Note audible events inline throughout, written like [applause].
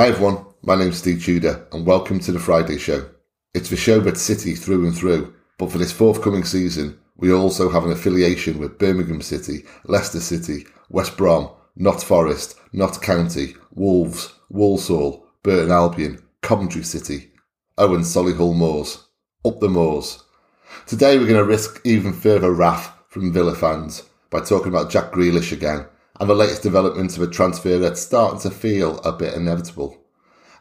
Hi everyone, my name's Steve Tudor and welcome to the Friday Show. It's for Showbet City through and through, but for this forthcoming season, we also have an affiliation with Birmingham City, Leicester City, West Brom, Notts Forest, Notts County, Wolves, Walsall, Burton Albion, Coventry City, oh and Solihull Moors. Up the moors. Today we're going to risk even further wrath from Villa fans by talking about Jack Grealish again and the latest developments of a transfer that's starting to feel a bit inevitable.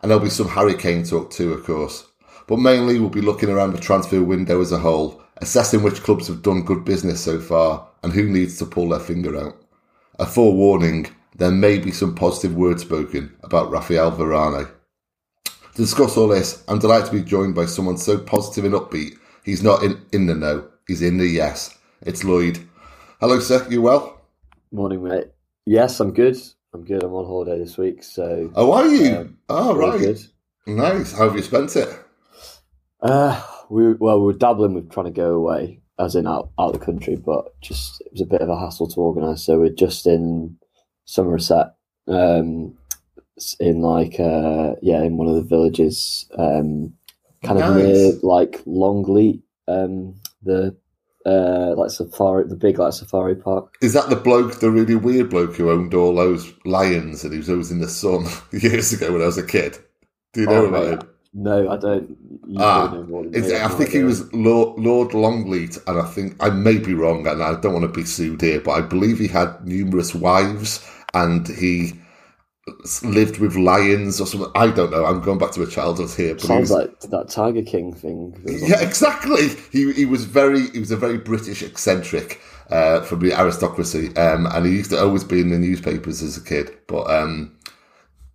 And there'll be some Harry Kane talk too, of course. But mainly we'll be looking around the transfer window as a whole, assessing which clubs have done good business so far and who needs to pull their finger out. A forewarning, there may be some positive words spoken about Rafael Varane. To discuss all this, I'm delighted to be joined by someone so positive and upbeat, he's not in, in the no, he's in the yes. It's Lloyd. Hello, sir, you well? Morning, mate. Yes, I'm good. I'm good. I'm on holiday this week, so. Oh, are you? Um, oh, right. Good. Nice. How have you spent it? Uh, we well, we were dabbling with trying to go away, as in out out of the country, but just it was a bit of a hassle to organise. So we're just in Somerset, um, in like uh, yeah, in one of the villages, um, kind nice. of near like Longleat, um, the uh, like safari, the big like safari park. Is that the bloke, the really weird bloke who owned all those lions and he was always in the sun [laughs] years ago when I was a kid? Do you know oh, about him? No, I don't. ah, I think he was Lord, Lord Longleat, and I think I may be wrong, and I don't want to be sued here, but I believe he had numerous wives, and he lived with lions or something. I don't know. I'm going back to a childhood here. But Sounds was, like that Tiger King thing. [laughs] Yeah, exactly. He he was very he was a very British eccentric uh, from the aristocracy, um, and he used to always be in the newspapers as a kid. But um,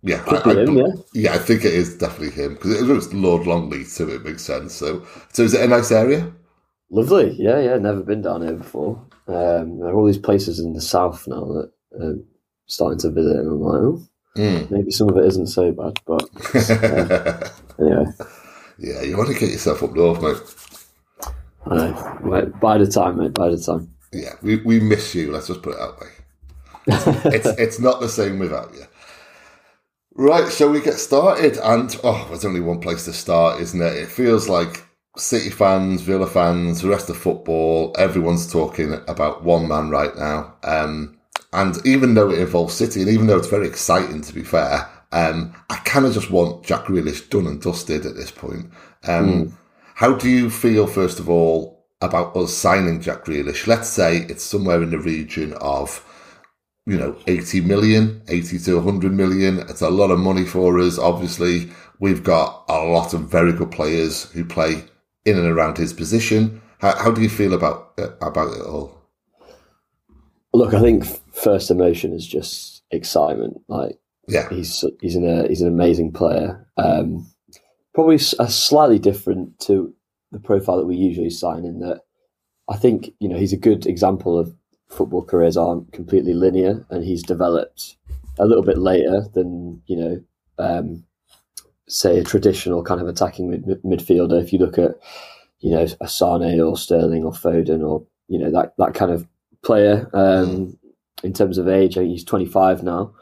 yeah, I, him, I, yeah, yeah, I think it is definitely him because it was Lord Longleat, so it makes sense. So, so is it a nice area? Lovely, yeah, yeah. Never been down here before. Um, there are all these places in the south now that are starting to visit, and I'm like, oh, mm. maybe some of it isn't so bad, but [laughs] uh, anyway. Yeah, you want to get yourself up north, mate. I know. Right, by the time, mate. By the time. Yeah, we, we miss you. Let's just put it out way. It's, it's, it's not the same without you. Right, shall we get started? And oh, there's only one place to start, isn't it? It feels like City fans, Villa fans, the rest of football, everyone's talking about one man right now. Um, and even though it involves City, and even though it's very exciting, to be fair, um, I kind of just want Jack Grealish done and dusted at this point. Um, mm. How do you feel, first of all, about us signing Jack Grealish? Let's say it's somewhere in the region of you know, 80 million, 80 to 100 million. It's a lot of money for us. Obviously, we've got a lot of very good players who play in and around his position. How, how do you feel about uh, about it all? Look, I think first emotion is just excitement. Like, yeah, he's he's an uh, he's an amazing player. Um, probably a slightly different to the profile that we usually sign in that I think you know he's a good example of football careers aren't completely linear, and he's developed a little bit later than you know, um, say a traditional kind of attacking mid- midfielder. If you look at you know a Sane or Sterling or Foden or you know that that kind of player um. In terms of age, I think he's 25 now,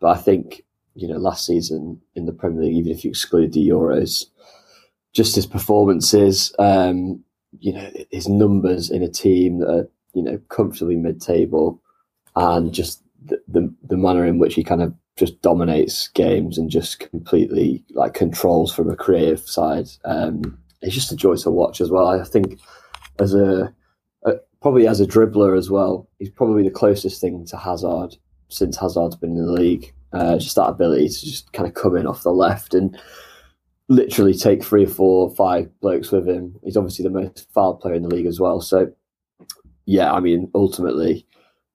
but I think you know last season in the Premier League, even if you exclude the Euros, just his performances. Um, you know his numbers in a team that are you know, comfortably mid-table, and just the, the, the manner in which he kind of just dominates games and just completely like controls from a creative side. Um, it's just a joy to watch as well. I think as a, probably as a dribbler as well, he's probably the closest thing to Hazard since Hazard's been in the league. Uh, just that ability to just kind of come in off the left and literally take three or four, five blokes with him. He's obviously the most foul player in the league as well. So yeah, I mean, ultimately,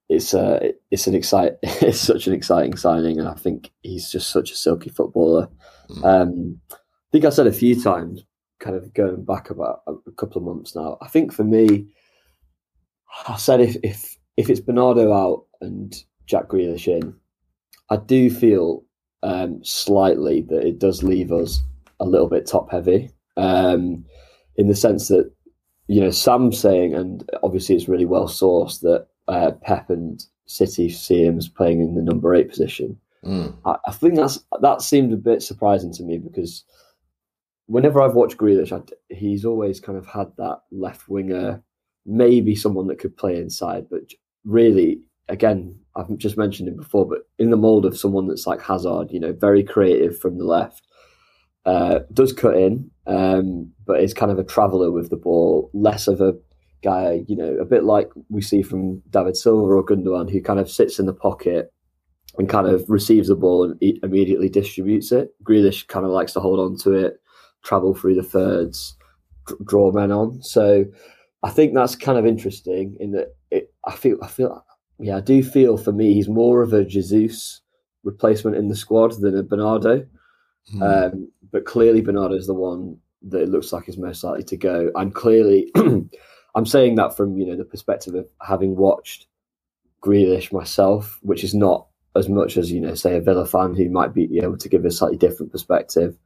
it's uh, it's an excite, [laughs] it's such an exciting signing, and I think he's just such a silky footballer. Mm. Um, I think I said a few times, kind of going back about a couple of months now. I think for me, I said if if if it's Bernardo out and Jack Grealish in, I do feel um, slightly that it does leave us a little bit top heavy, um, in the sense that you know, Sam saying, and obviously it's really well sourced that uh, Pep and City see him as playing in the number eight position. mm. I, I, think that's that seemed a bit surprising to me because whenever I've watched Grealish, I, he's always kind of had that left winger, maybe someone that could play inside, but really, again, I've just mentioned him before, but in the mold of someone that's like Hazard, you know, very creative from the left, uh, does cut in, um, but is kind of a traveller with the ball, less of a guy, you know, a bit like we see from David Silva or Gundogan, who kind of sits in the pocket and kind of receives the ball and immediately distributes it. Grealish kind of likes to hold on to it, travel through the thirds, draw men on. So I think that's kind of interesting in that it, I feel, I feel, yeah, I do feel for me he's more of a Jesus replacement in the squad than a Bernardo. Mm. Um, but clearly Bernardo is the one that it looks like is most likely to go. And clearly, [clears throat] I'm saying that from you know the perspective of having watched Grealish myself, which is not as much as you know, say a Villa fan who might be able to give a slightly different perspective.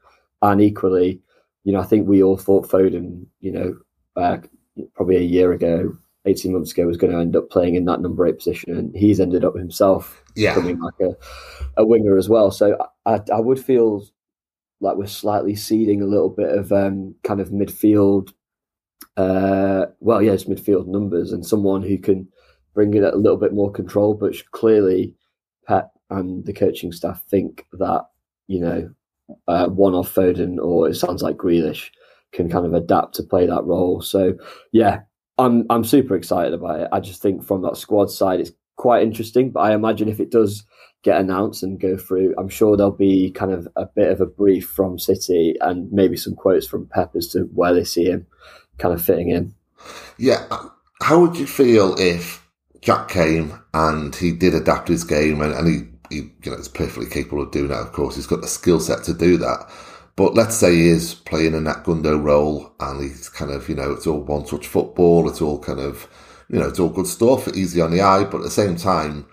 And equally, you know, I think we all thought Foden, you know, back probably a year ago, 18 months ago, was going to end up playing in that number eight position. And he's ended up himself yeah. becoming like a, a winger as well. So I, I would feel like we're slightly ceding a little bit of um, kind of midfield. Uh, well, yeah, midfield numbers and someone who can bring in a little bit more control. But clearly, Pep and the coaching staff think that you know uh, one off Foden or it sounds like Grealish can kind of adapt to play that role. So yeah, I'm I'm super excited about it. I just think from that squad side, it's quite interesting. But I imagine if it does get announced and go through, I'm sure there'll be kind of a bit of a brief from City and maybe some quotes from Pep as to where they see him kind of fitting in. Yeah. How would you feel if Jack came and he did adapt his game and, and he, he, you know, is perfectly capable of doing that, of course. He's got the skill set to do that. But let's say he is playing in that Gundo role and he's kind of, you know, it's all one touch football, it's all kind of, you know, it's all good stuff, easy on the eye, but at the same time,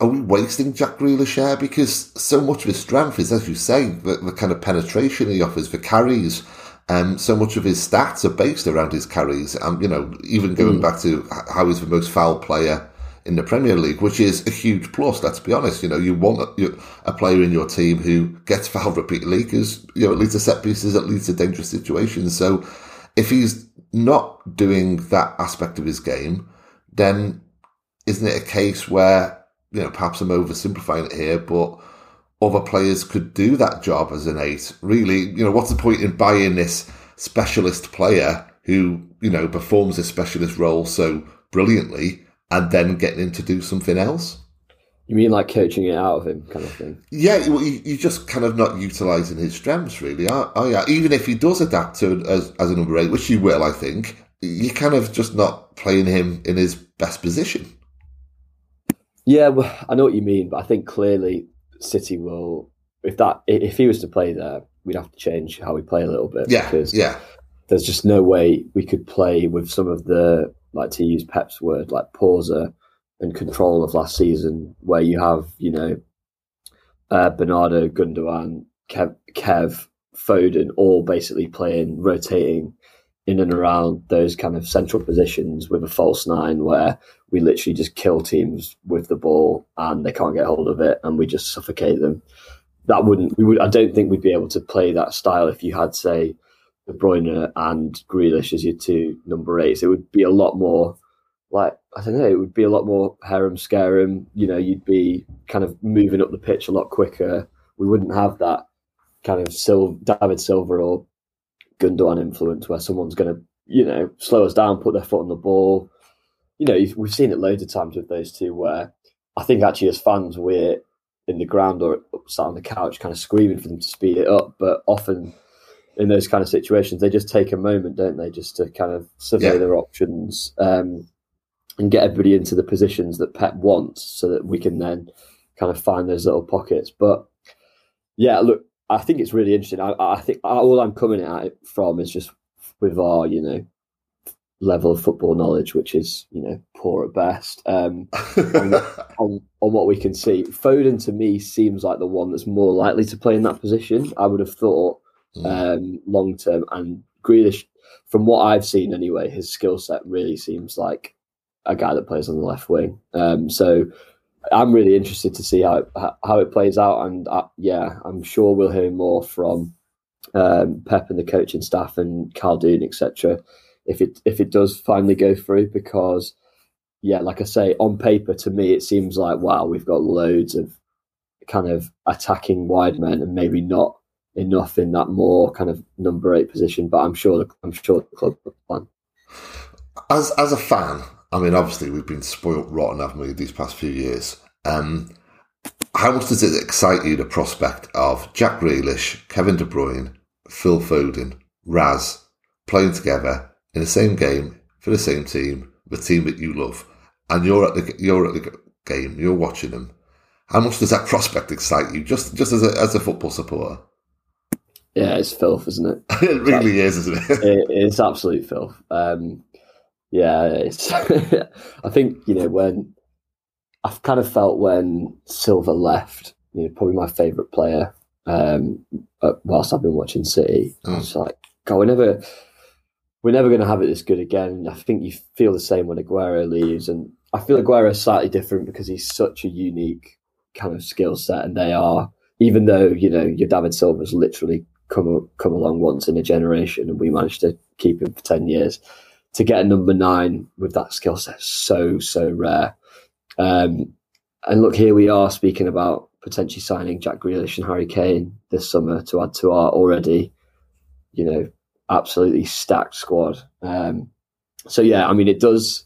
are we wasting Jack Grealish here? Because so much of his strength is, as you say, the, the kind of penetration he offers for carries. Um, so much of his stats are based around his carries. And, you know, even going mm. back to how he's the most foul player in the Premier League, which is a huge plus, let's be honest. You know, you want a, a player in your team who gets fouled repeatedly because, you know, it leads to set pieces, it leads to dangerous situations. So if he's not doing that aspect of his game, then isn't it a case where you know, perhaps I'm oversimplifying it here, but other players could do that job as an eight. Really, you know, what's the point in buying this specialist player who, you know, performs a specialist role so brilliantly and then getting him to do something else? You mean like coaching it out of him, kind of thing? Yeah, well, you, are just kind of not utilising his strengths, really. Oh, oh, yeah. Even if he does adapt to as, as a number eight, which he will, I think, you're kind of just not playing him in his best position. Yeah, well, I know what you mean, but I think clearly City will. If that if he was to play there, we'd have to change how we play a little bit. Yeah, because yeah. There's just no way we could play with some of the like to use Pep's word like pausa and control of last season, where you have you know uh, Bernardo, Gundogan, Kev, Kev, Foden, all basically playing rotating in and around those kind of central positions with a false nine where we literally just kill teams with the ball and they can't get hold of it and we just suffocate them. That wouldn't we would I don't think we'd be able to play that style if you had say De Bruyne and Grealish as your two number eights. It would be a lot more like I don't know, it would be a lot more harem scarum. You know, you'd be kind of moving up the pitch a lot quicker. We wouldn't have that kind of Sil- David Silva or Gundogan influence where someone's going to, you know, slow us down, put their foot on the ball. You know, we've seen it loads of times with those two where I think actually as fans we're in the ground or sat on the couch kind of screaming for them to speed it up. But often in those kind of situations, they just take a moment, don't they, just to kind of survey yeah. their options um, and get everybody into the positions that Pep wants so that we can then kind of find those little pockets. But yeah, look, I think it's really interesting. I, I think all I'm coming at it from is just with our, you know, level of football knowledge, which is, you know, poor at best. Um, on, on, on, what we can see, Foden to me seems like the one that's more likely to play in that position. I would have thought. Um, long term, and Grealish, from what I've seen anyway, his skill set really seems like a guy that plays on the left wing. Um, so I'm really interested to see how it, how it plays out, and uh, yeah, I'm sure we'll hear more from um, Pep and the coaching staff and Khaldoon, etc. If it if it does finally go through, because yeah, like I say, on paper to me it seems like wow, we've got loads of kind of attacking wide men, and maybe not enough in that more kind of number eight position. But I'm sure I'm sure the club plan. As as a fan, I mean, obviously we've been spoilt rotten, haven't we, these past few years? Um, how much does it excite you the prospect of Jack Grealish, Kevin De Bruyne, Phil Foden, Raz playing together in the same game for the same team, the team that you love, and you're at the you're at the game, you're watching them. How much does that prospect excite you, just just as a as a football supporter? Yeah, it's filth, isn't it? [laughs] it really is, isn't it? it? It's absolute filth. Um, yeah, it's. [laughs] I think you know when I've kind of felt when Silva left. You know, probably my favourite player. Um, whilst I've been watching City, mm. I was like, God, we're never, we're never going to have it this good again. I think you feel the same when Aguero leaves, and I feel Aguero is slightly different because he's such a unique kind of skill set, and they are. Even though you know your David Silva's literally come come along once in a generation, and we managed to keep him for ten years to get a number nine with that skill set so so rare. Um, and look, here we are speaking about potentially signing Jack Grealish and Harry Kane this summer to add to our already, you know, absolutely stacked squad. Um, so yeah, I mean, it does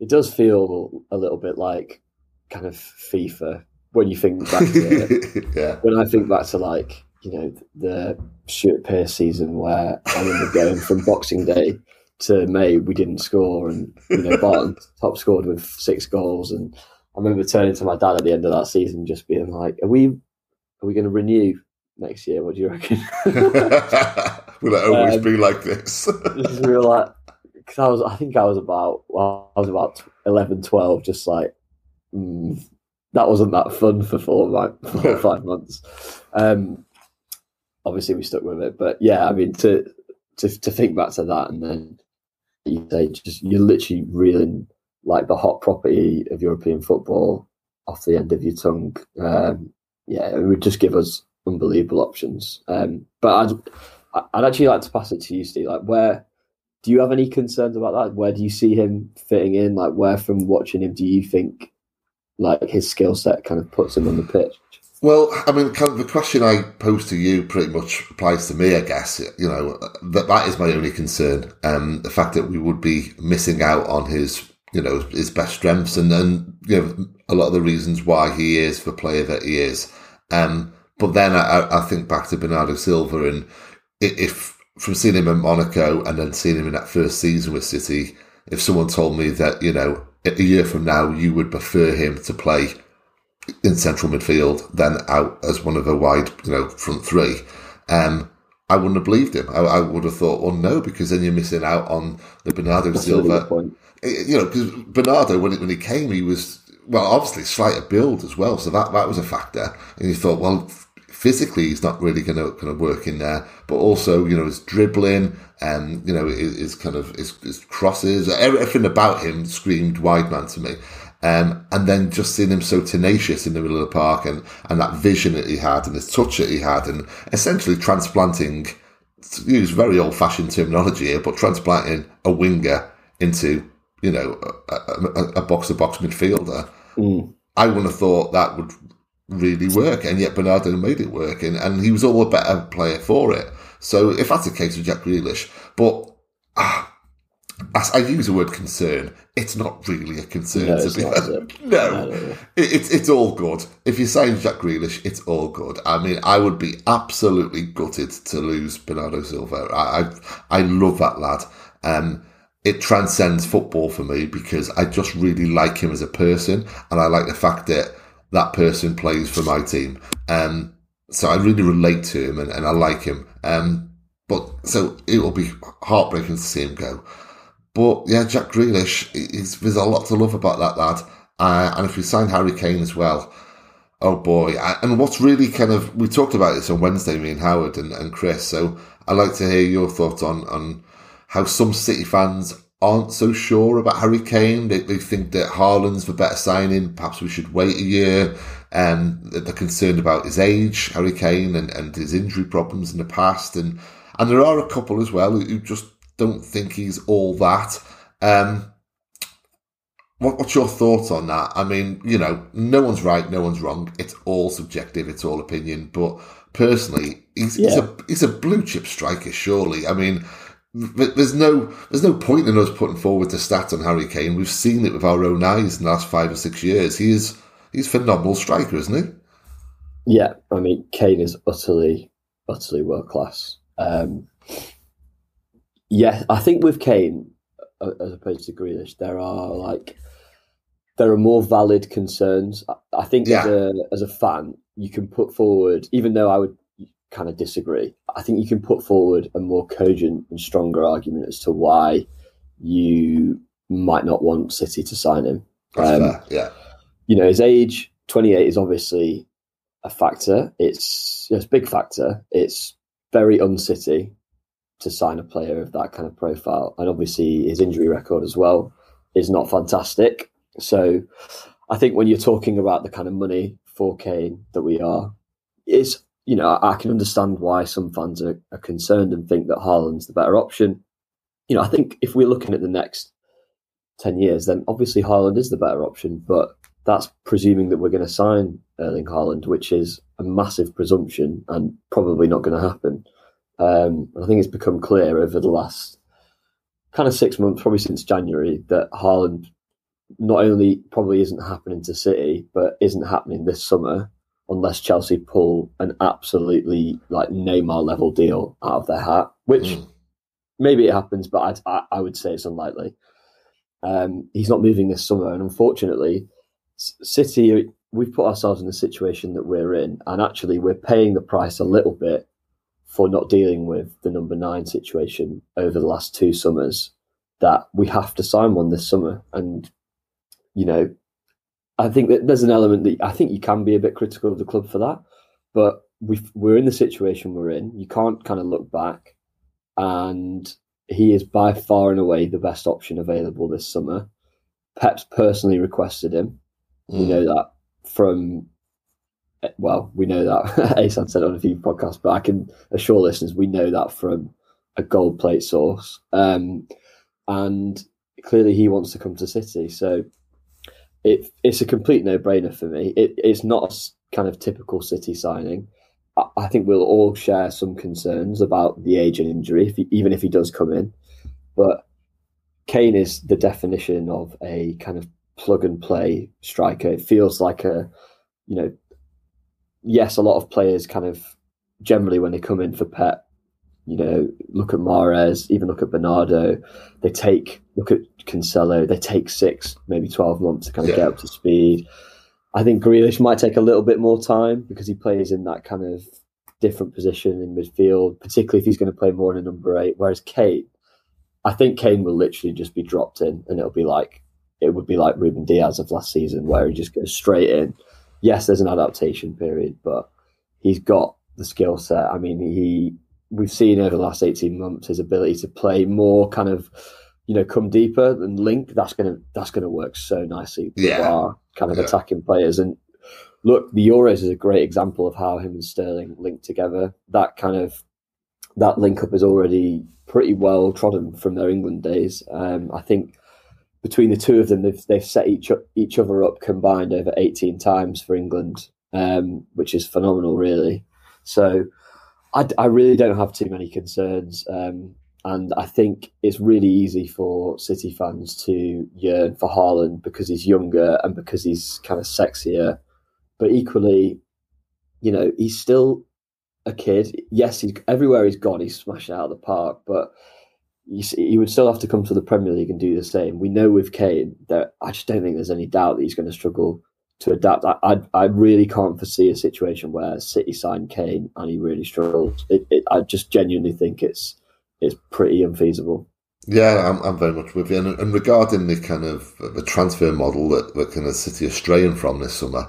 it does feel a little bit like kind of FIFA when you think back to [laughs] yeah. when I think back to like you know the Stuart Pearce season where I remember going from [laughs] Boxing Day to May, we didn't score, and you know Barton [laughs] top scored with six goals, and I remember turning to my dad at the end of that season, just being like, "Are we, are we going to renew next year? What do you reckon?" [laughs] Will it always um, be like this? is real, like, because I was, I think I was about, well, I was about 11, 12, just like, mm, that wasn't that fun for four, like, four or five months. Um, obviously, we stuck with it, but yeah, I mean, to to to think back to that and then you say just you're literally reeling like the hot property of European football off the end of your tongue. Um, yeah, it would just give us unbelievable options. Um, but I'd, I'd actually like to pass it to you, Steve. Like, where do you have any concerns about that? Where do you see him fitting in? Like, where from watching him do you think like his skill set kind of puts him on the pitch? Well, I mean, kind of the question I pose to you pretty much applies to me, I guess. You know, that that is my only concern. Um, the fact that we would be missing out on his, you know, his best strengths and, and you know, a lot of the reasons why he is the player that he is. Um, but then I, I think back to Bernardo Silva and if from seeing him in Monaco and then seeing him in that first season with City, if someone told me that, you know, a year from now you would prefer him to play in central midfield, then out as one of the wide, you know, front three, um, I wouldn't have believed him. I, I, would have thought, well, no, because then you're missing out on the Bernardo That's Silva. You know, because Bernardo, when, when he came, he was, well, obviously slight of build as well. So that, that was a factor. And you thought, well, physically, he's not really going to kind of work in there. But also, you know, his dribbling and, you know, his, his kind of, his, his crosses, everything about him screamed wide man to me. Um, and then just seeing him so tenacious in the middle of the park and, and that vision that he had and the touch that he had and essentially transplanting, to use very old fashioned terminology here, but transplanting a winger into, you know, a box to box midfielder. Mm. I wouldn't have thought that would really work. And yet Bernardo made it work and, and he was all the better player for it. So if that's the case with Jack Grealish, but ah, I, I, use the word concern. It's not really a concern no, to be honest. [laughs] No, no, it, it's it's all good. If you sign Jack Grealish, it's all good. I mean, I would be absolutely gutted to lose Bernardo Silva. I I, I love that lad. Um, it transcends football for me because I just really like him as a person, and I like the fact that that person plays for my team. Um, so I really relate to him, and, and I like him. Um, but so it will be heartbreaking to see him go. But yeah, Jack Grealish, there's a lot to love about that lad. Uh, and if we sign Harry Kane as well, oh boy. And what's really kind of, we talked about this on Wednesday, me and Howard and, and Chris. So I'd like to hear your thoughts on, on how some City fans aren't so sure about Harry Kane. They, they think that Haaland's the better signing. Perhaps we should wait a year. And they're concerned about his age, Harry Kane, and, and his injury problems in the past. And and there are a couple as well who, just don't think he's all that. Um, what, what's your thoughts on that? I mean, you know, no one's right, no one's wrong. It's all subjective, it's all opinion. But personally, he's, yeah. he's a he's a blue chip striker. Surely, I mean, there's no there's no point in us putting forward the stats on Harry Kane. We've seen it with our own eyes in the last five or six years. He is he's a phenomenal striker, isn't he? Yeah, I mean, Kane is utterly utterly world class. Um, yeah, I think with Kane, as opposed to Grealish, there are like there are more valid concerns. I think yeah. as a as a fan, you can put forward, even though I would kind of disagree. I think you can put forward a more cogent and stronger argument as to why you might not want City to sign him. Um, yeah. You know, his age, 28, is obviously a factor. It's, it's a big factor. It's very uncity to sign a player of that kind of profile. And obviously, his injury record as well is not fantastic. So I think when you're talking about the kind of money for Kane that we are, it's you know I can understand why some fans are, are concerned and think that Haaland's the better option. You know, I think if we're looking at the next ten years, then obviously Haaland is the better option, but that's presuming that we're going to sign Erling Haaland, which is a massive presumption and probably not going to happen. Um, I think it's become clear over the last kind of six months, probably since January, that Haaland not only probably isn't happening to City, but isn't happening this summer unless Chelsea pull an absolutely like Neymar level deal out of their hat, which mm. maybe it happens, but I, I would say it's unlikely. Um, he's not moving this summer, and unfortunately, City we've put ourselves in the situation that we're in, and actually we're paying the price a little bit for not dealing with the number nine situation over the last two summers. That we have to sign one this summer, and you know, I think that there's an element that I think you can be a bit critical of the club for that, but we we're in the situation we're in. You can't kind of look back, and he is by far and away the best option available this summer. Pep's personally requested him. Mm. We know that from well, we know that [laughs] Asan said on a few podcasts, but I can assure listeners we know that from a gold plate source. Um, and clearly he wants to come to City. So it, it's a complete no brainer for me. It, it's not a kind of typical City signing. I, I, think we'll all share some concerns about the age and injury, if he, even if he does come in. But Kane is the definition of a kind of plug and play striker. It feels like a, you know, yes, a lot of players kind of generally when they come in for Pep you know, look at Mahrez, even look at Bernardo. They take look at Cancelo. They take six, maybe twelve months to kind of yeah. get up to speed. I think Grealish might take a little bit more time because he plays in that kind of different position in midfield, particularly if he's going to play more in a number eight. Whereas Kane, I think Kane will literally just be dropped in, and it'll be like it would be like Ruben Dias of last season, where he just goes straight in. Yes, there's an adaptation period, but he's got the skill set. I mean, he we've seen over the last 18 months his ability to play more kind of you know come deeper and link that's gonna that's gonna work so nicely with yeah. our kind of yeah. attacking players and look the euros is a great example of how him and sterling link together that kind of that link up is already pretty well trodden from their england days um, i think between the two of them they've, they've set each each other up combined over 18 times for england um, which is phenomenal really so I, I really don't have too many concerns. Um, and I think it's really easy for City fans to yearn for Haaland because he's younger and because he's kind of sexier. But equally, you know, he's still a kid. Yes, he's everywhere he's gone, he's smashed out of the park. But he would still have to come to the Premier League and do the same. We know with Kane that I just don't think there's any doubt that he's going to struggle to adapt. I, I, I really can't foresee a situation where City signed Kane and he really struggles. It, it, I just genuinely think it's it's pretty unfeasible. Yeah, I'm, I'm very much with you. And, and regarding the kind of the transfer model that, that kind of City are straying from this summer,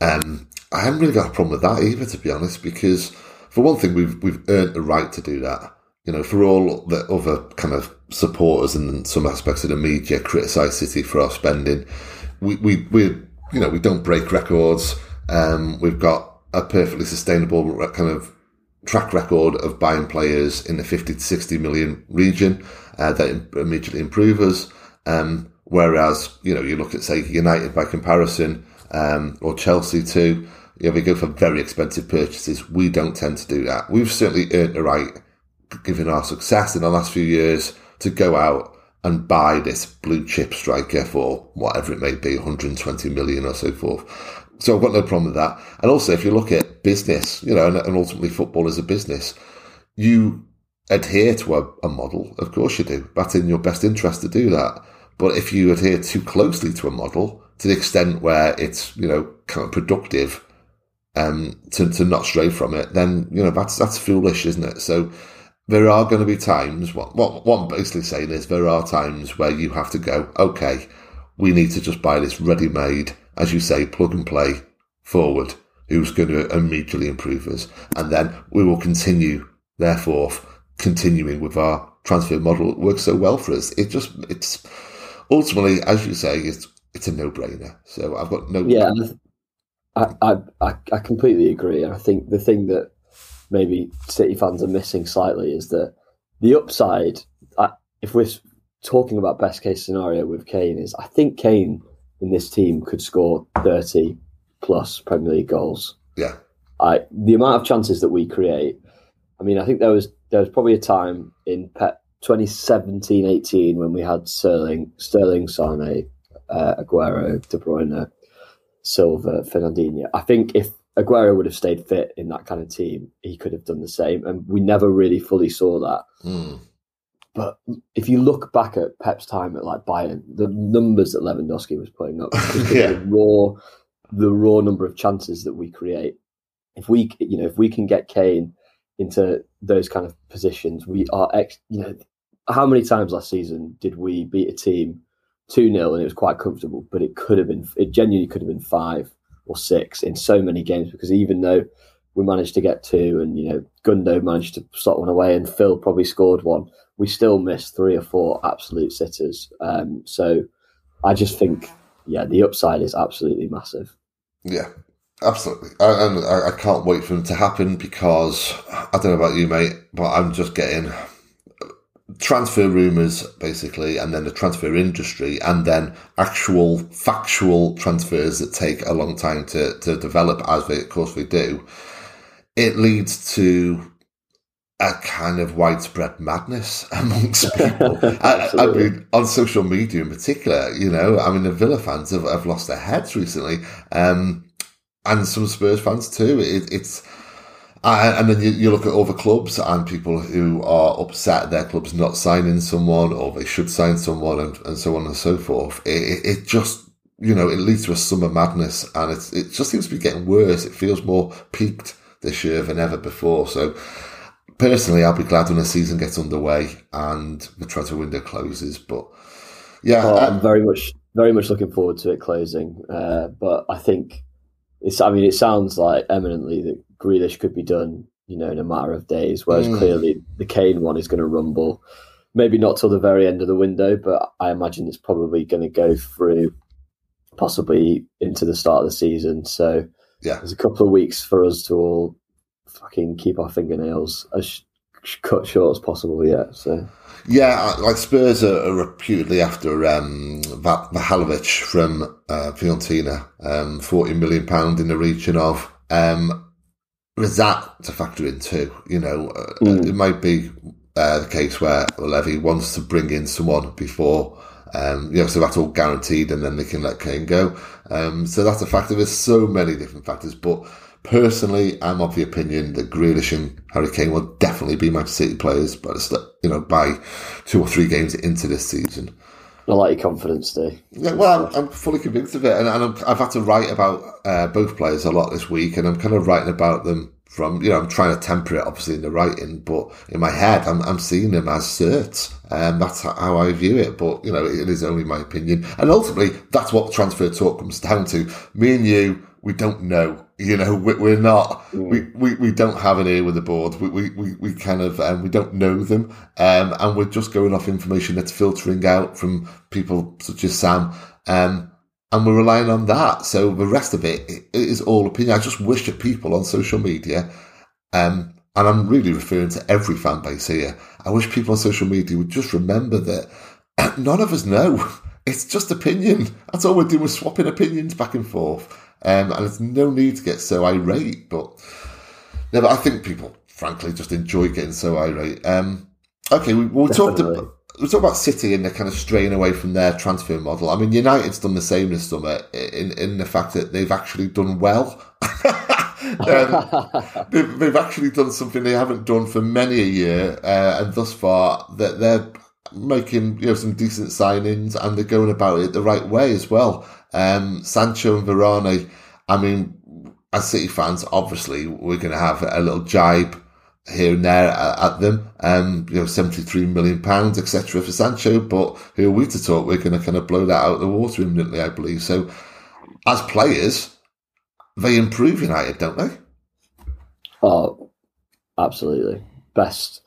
um, I haven't really got a problem with that either, to be honest. Because for one thing, we've we've earned the right to do that. You know, for all the other kind of supporters and some aspects of the media criticise City for our spending, we, we, we, you know, we don't break records. Um, we've got a perfectly sustainable kind of track record of buying players in the 50 to 60 million region uh, that immediately improve us. Um, whereas, you know, you look at, say, United by comparison, um, or Chelsea too, you know, they go for very expensive purchases. We don't tend to do that. We've certainly earned the right given our success in the last few years, to go out and buy this blue chip striker for whatever it may be, 120 million or so forth. So I've got no problem with that. And also, if you look at business, you know, and, and ultimately football is a business, you adhere to a, a, model. Of course you do. That's in your best interest to do that. But if you adhere too closely to a model, to the extent where it's, you know, kind of productive, um, to, to not stray from it, then, you know, that's, that's foolish, isn't it? So, there are going to be times, what, what, what I'm basically saying is there are times where you have to go, okay, we need to just buy this ready made, as you say, plug and play forward, who's going to immediately improve us. And then we will continue, therefore, continuing with our transfer model that works so well for us. It just, it's ultimately, as you say, it's, it's a no brainer. So I've got no. Yeah, I, I, I, I completely agree. And I think the thing that maybe City fans are missing slightly is that the upside, if we're talking about best case scenario with Kane, is I think Kane in this team could score 30 plus Premier League goals. Yeah. I, the amount of chances that we create, I mean, I think there was there was probably a time in Pep 2017-18 when we had Sterling, Sterling, Sane, uh, Aguero, De Bruyne, Silva, Fernandinho. I think if Aguero would have stayed fit in that kind of team, he could have done the same. And we never really fully saw that. Mm. But if you look back at Pep's time at like Bayern, the numbers that Lewandowski was putting up, [laughs] yeah. the raw, the raw number of chances that we create. If we, you know, if we can get Kane into those kind of positions, we are ex. You know, how many times last season did we beat a team two 0 and it was quite comfortable, but it could have been, it genuinely could have been five or six in so many games because even though we managed to get two and you know Gundo managed to slot one away and Phil probably scored one, we still missed three or four absolute sitters. Um, so I just think yeah, the upside is absolutely massive. Yeah, absolutely. And I, I, can't wait for them to happen because I don't know about you, mate, but I'm just getting transfer rumors basically and then the transfer industry and then actual factual transfers that take a long time to, to develop as they of course they do it leads to a kind of widespread madness [laughs] amongst [laughs] people. I, I, mean, on social media in particular, you know, I mean, the Villa fans have, have lost their heads recently, um, and some Spurs fans too. It, it's uh, and then you, you, look at other clubs and people who are upset their club's not signing someone or they should sign someone and, and so on and so forth. It, it, just, you know, it leads to a summer madness and it's, it just seems to be getting worse. It feels more peaked this year than ever before. So personally, I'll be glad when the season gets underway and the transfer window closes. But yeah, oh, I'm very much, very much looking forward to it closing. Uh, but I think it's, I mean, it sounds like eminently that Grealish could be done, you know, in a matter of days. Whereas mm. clearly the Kane one is going to rumble. Maybe not till the very end of the window, but I imagine it's probably going to go through possibly into the start of the season. So yeah, there's a couple of weeks for us to all fucking keep our fingernails as cut short as possible Yeah, So yeah, like Spurs are, are reputedly after um, Vlahovic from uh, Fiorentina, um, forty million pound in the region of. Um, there's that to factor in too. You know, mm. it might be uh, the case where Levy wants to bring in someone before, um, you know, so that's all guaranteed, and then they can let Kane go. Um, so that's a factor. There's so many different factors, but personally, I'm of the opinion that Grealish and Harry Kane will definitely be Manchester City players, but you know, by two or three games into this season. I like your confidence, Steve. Yeah, well, I'm, I'm, fully convinced of it, and, and i have had to write about uh, both players a lot this week, and I'm kind of writing about them from you know I'm trying to temper it obviously in the writing, but in my head I'm I'm seeing them as certs, and that's how I view it. But you know, it is only my opinion, and ultimately that's what transfer talk comes down to. Me and you we don't know. You know, we're not, mm. we, we, we don't have an ear with the board. We, we, we, we kind of, um, we don't know them. Um, and we're just going off information that's filtering out from people such as Sam. Um, and we're relying on that. So the rest of it, it is all opinion. I just wish that people on social media, um, and I'm really referring to every fan base here. I wish people on social media would just remember that [clears throat] none of us know. [laughs] It's just opinion. That's all we're doing. We're swapping opinions back and forth. Um, and there's no need to get so irate. But no, but I think people, frankly, just enjoy getting so irate. Um, okay, we, we'll talk about we talk about City and they're kind of straying away from their transfer model. I mean, United's done the same this summer in in the fact that they've actually done well. [laughs] um, [laughs] they've, they've, actually done something they haven't done for many a year, uh, and thus far that they're making you know some decent signings and they're going about it the right way as well. Um, Sancho and Varane. I mean, as City fans, obviously we're going to have a little jibe here and there at, them. Um, you know, seventy-three million pounds, etc. for Sancho. But who are we to talk? We're going to kind of blow that out of the water imminently, I believe. So, as players, they improve United, don't they? Oh, absolutely. Best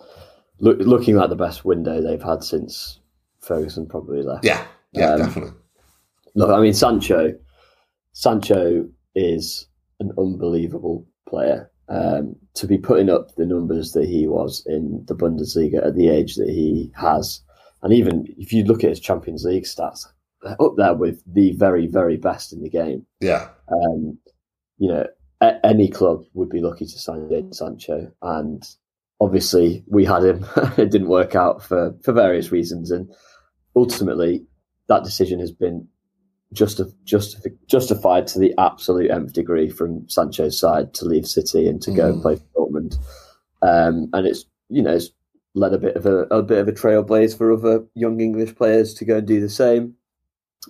look, looking like the best window they've had since Ferguson probably left. Yeah, yeah, um, definitely. Look, I mean, Sancho, Sancho is an unbelievable player. Um, to be putting up the numbers that he was in the Bundesliga at the age that he has, and even if you look at his Champions League stats, up there with the very, very best in the game. Yeah. Um, you know, a- any club would be lucky to sign Sancho, and obviously we had him. [laughs] it didn't work out for, for various reasons. And ultimately, that decision has been justi- justi- justified to the absolute nth degree from Sancho's side to leave City and to mm. go and mm. play for Dortmund. Um, and it's, you know, it's led a bit of a, a bit of a trailblaze for other young English players to go and do the same.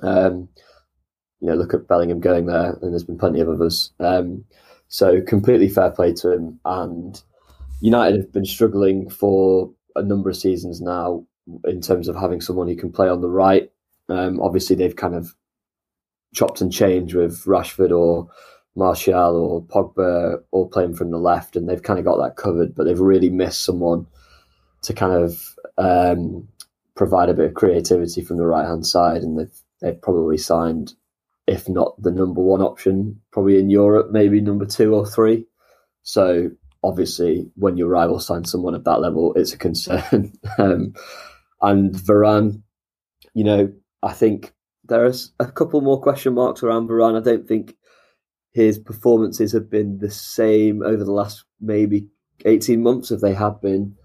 Um, you know, look at Bellingham going there, and there's been plenty of others. Um, so completely fair play to him, and United have been struggling for a number of seasons now in terms of having someone who can play on the right. Um, obviously, they've kind of chopped and changed with Rashford or Martial or Pogba all playing from the left, and they've kind of got that covered. But they've really missed someone to kind of um, provide a bit of creativity from the right hand side, and they've they've probably signed, if not the number one option, probably in Europe, maybe number two or three. So obviously when your rival signs someone at that level, it's a concern. [laughs] um, and Varane, you know, I think there's a couple more question marks around Varane. I don't think his performances have been the same over the last maybe 18 months if they have been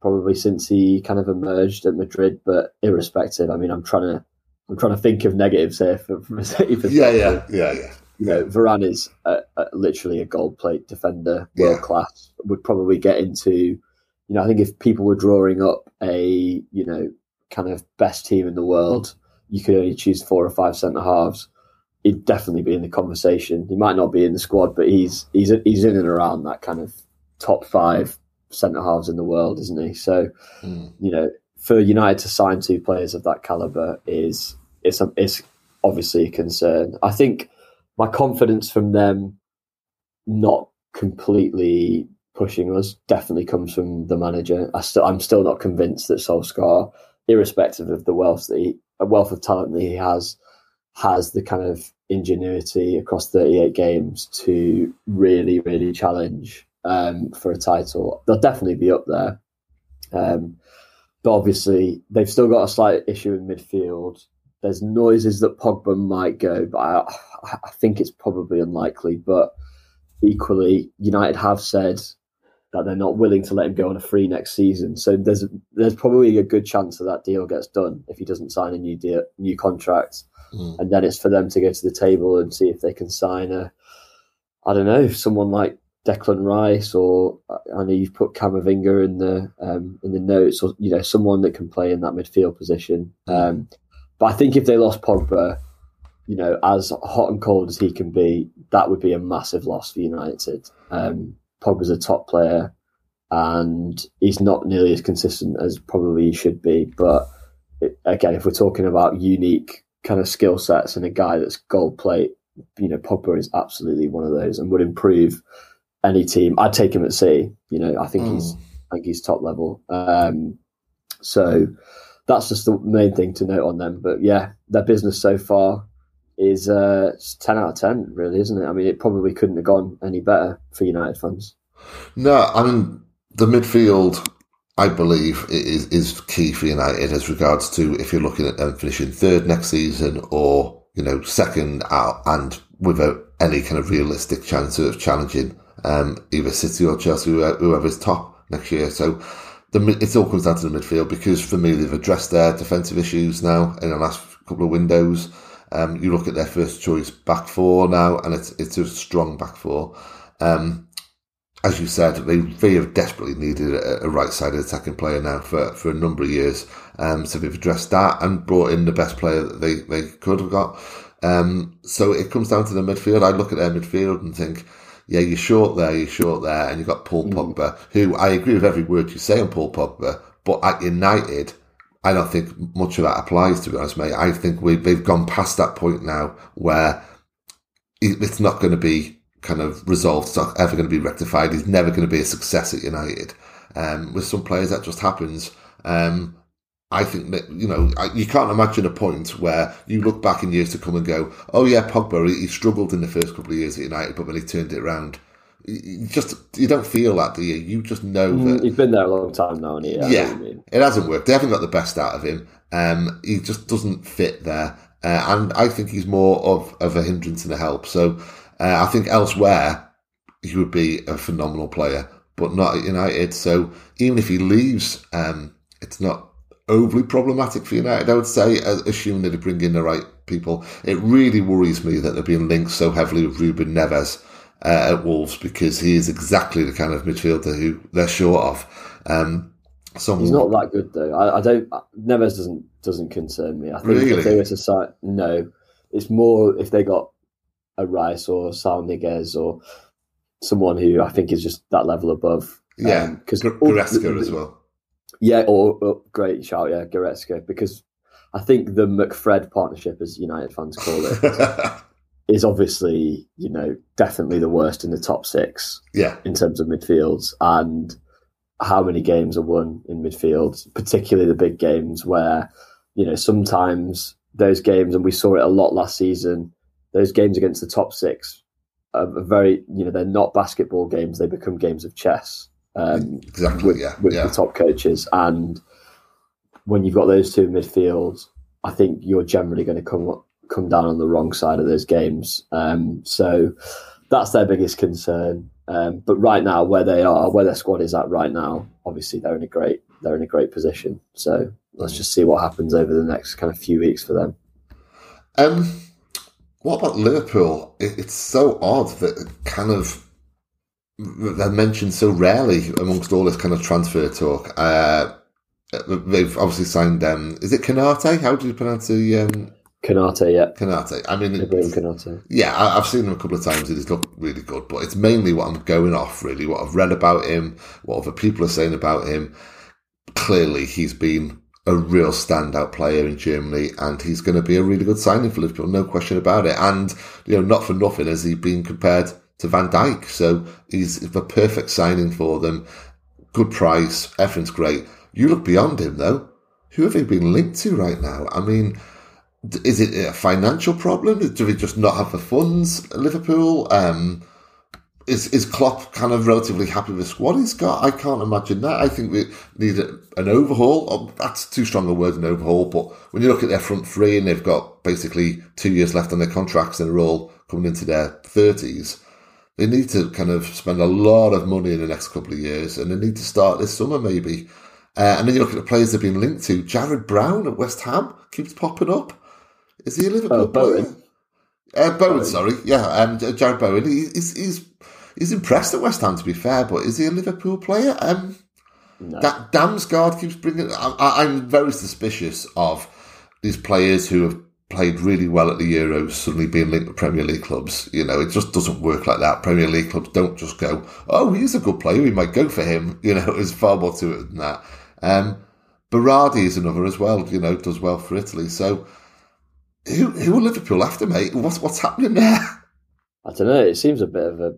probably since he kind of emerged at Madrid. But irrespective, I mean, I'm trying to I'm trying to think of negatives here from, from a [laughs] City perspective. Yeah, yeah, yeah, yeah you know, Varane is a, a, literally a gold plate defender, world yeah. class. Would probably get into, you know, I think if people were drawing up a, you know, kind of best team in the world, you could only choose four or five centre halves. He'd definitely be in the conversation. He might not be in the squad, but he's he's he's in and around that kind of top five centre halves in the world, isn't he? So, mm. you know, for United to sign two players of that caliber is it's a, it's obviously a concern. I think my confidence from them not completely pushing us definitely comes from the manager. I still, I'm still not convinced that Solskjaer, irrespective of the wealth that he, wealth of talent that he has, has the kind of ingenuity across 38 games to really, really challenge um, for a title. They'll definitely be up there. Um, but obviously, they've still got a slight issue in midfield. There's noises that Pogba might go, but I, I think it's probably unlikely. But equally, United have said that they're not willing to let him go on a free next season. So there's there's probably a good chance that that deal gets done if he doesn't sign a new deal, new contract, mm. and then it's for them to go to the table and see if they can sign a, I don't know, someone like Declan Rice or I know you've put Camavinga in the um, in the notes, or you know someone that can play in that midfield position. Hmm. Um, but I think if they lost Pogba, you know, as hot and cold as he can be, that would be a massive loss for United. Um, Pogba's a top player, and he's not nearly as consistent as probably he should be. But it, again, if we're talking about unique kind of skill sets and a guy that's gold plate, you know, Pogba is absolutely one of those and would improve any team. I'd take him at sea. You know, I think mm. he's I think he's top level. Um, so that's just the main thing to note on them. But yeah, their business so far is uh, ten out of ten, really, isn't it? I mean, it probably couldn't have gone any better for United fans. No, I mean the midfield. I believe is is key for United as regards to if you're looking at them finishing third next season or you know second out and without any kind of realistic chance of challenging um, either City or Chelsea, whoever's top next year. So the, it all comes down to the midfield because for me they've addressed their defensive issues now in the last couple of windows. Um, you look at their first choice back four now, and it's it's a strong back four. Um, as you said, they, they have desperately needed a, a right sided attacking player now for, for a number of years. Um, so they've addressed that and brought in the best player that they, they could have got. Um, so it comes down to the midfield. I look at their midfield and think, yeah, you're short there, you're short there, and you've got Paul mm. Pogba, who I agree with every word you say on Paul Pogba, but at United, I don't think much of that applies, to be honest, mate. I think we, they've gone past that point now where it's not going to be kind of resolved, it's not ever going to be rectified. He's never going to be a success at United. Um, with some players, that just happens. Um, I think that, you know, you can't imagine a point where you look back in years to come and go, oh yeah, Pogba, he struggled in the first couple of years at United, but when he turned it around, you just, you don't feel that, do you? You just know mm, that. He's been there a long time now, and he? Yeah. It hasn't worked. They haven't got the best out of him. Um, he just doesn't fit there. Uh, and I think he's more of, of a hindrance than a help. So uh, I think elsewhere, he would be a phenomenal player, but not at United. So even if he leaves, um, it's not overly problematic for United, I would say, assuming that they bring in the right people. It really worries me that they're being linked so heavily with Ruben Neves uh, at Wolves because he is exactly the kind of midfielder who they're short of. Um, some... He's not that good though. I, I, don't. Neves doesn't doesn't concern me. I think really? if they were to sign, no, it's more if they got a Rice or Saul Niguez or someone who I think is just that level above. Yeah, because um, Goretzka as well. Yeah, or, or great shout, yeah, Goretzka, because I think the McFred partnership, as United fans call it, [laughs] is obviously, you know, definitely the worst in the top six. Yeah. In terms of midfields and how many games are won in midfield, particularly the big games where, you know, sometimes those games, and we saw it a lot last season, those games against the top six are very, you know, they're not basketball games, they become games of chess um, exactly, with, yeah, with yeah. the top coaches. And when you've got those two midfields, I think you're generally going to come come down on the wrong side of those games. Um, so that's their biggest concern. Um, but right now, where they are, where their squad is at right now, obviously they're in a great they're in a great position. So let's just see what happens over the next kind of few weeks for them. Um, what about Liverpool? It, it's so odd that kind of they're mentioned so rarely amongst all this kind of transfer talk. Uh, they've obviously signed. Um, is it Konate? How do you pronounce the? Um, Konate, yeah. Konate. I mean, Ibrahim Konate. Yeah, I, have seen him a couple of times. He's looked really good, but it's mainly what I'm going off. Really, what I've read about him, what other people are saying about him. Clearly, he's been a real standout player in Germany, and he's going to be a really good signing for Liverpool, no question about it. And you know, not for nothing has he been compared to Van Dijk. So he's the perfect signing for them. Good price, everything's great. You look beyond him though. Who have they been linked to right now? I mean, is it a financial problem? Do they just not have the funds? Liverpool. Um, is is Klopp kind of relatively happy with squad he's got? I can't imagine that. I think we need an overhaul. Oh, that's too strong a word, an overhaul. But when you look at their front three and they've got basically two years left on their contracts and they're all coming into their thirties, they need to kind of spend a lot of money in the next couple of years, and they need to start this summer maybe. Uh, and then you look at the players they've been linked to. Jared Brown at West Ham keeps popping up. Is he a Liverpool oh, player? Bowen. Uh, Bowen, Bowen, sorry, yeah, um, Jarrod Bowen. He, he's, he's he's impressed at West Ham to be fair, but is he a Liverpool player? Um, no. Da- Damsgaard keeps bringing. I, I'm very suspicious of these players who have played really well at the Euros suddenly being linked to Premier League clubs. You know, it just doesn't work like that. Premier League clubs don't just go, oh, he's a good player, we might go for him. [laughs] You know, there's far more to it than that. Um, Berardi is another as well, you know, does well for Italy. So who who are Liverpool after, mate? What's what's happening there? I don't know. It seems a bit of a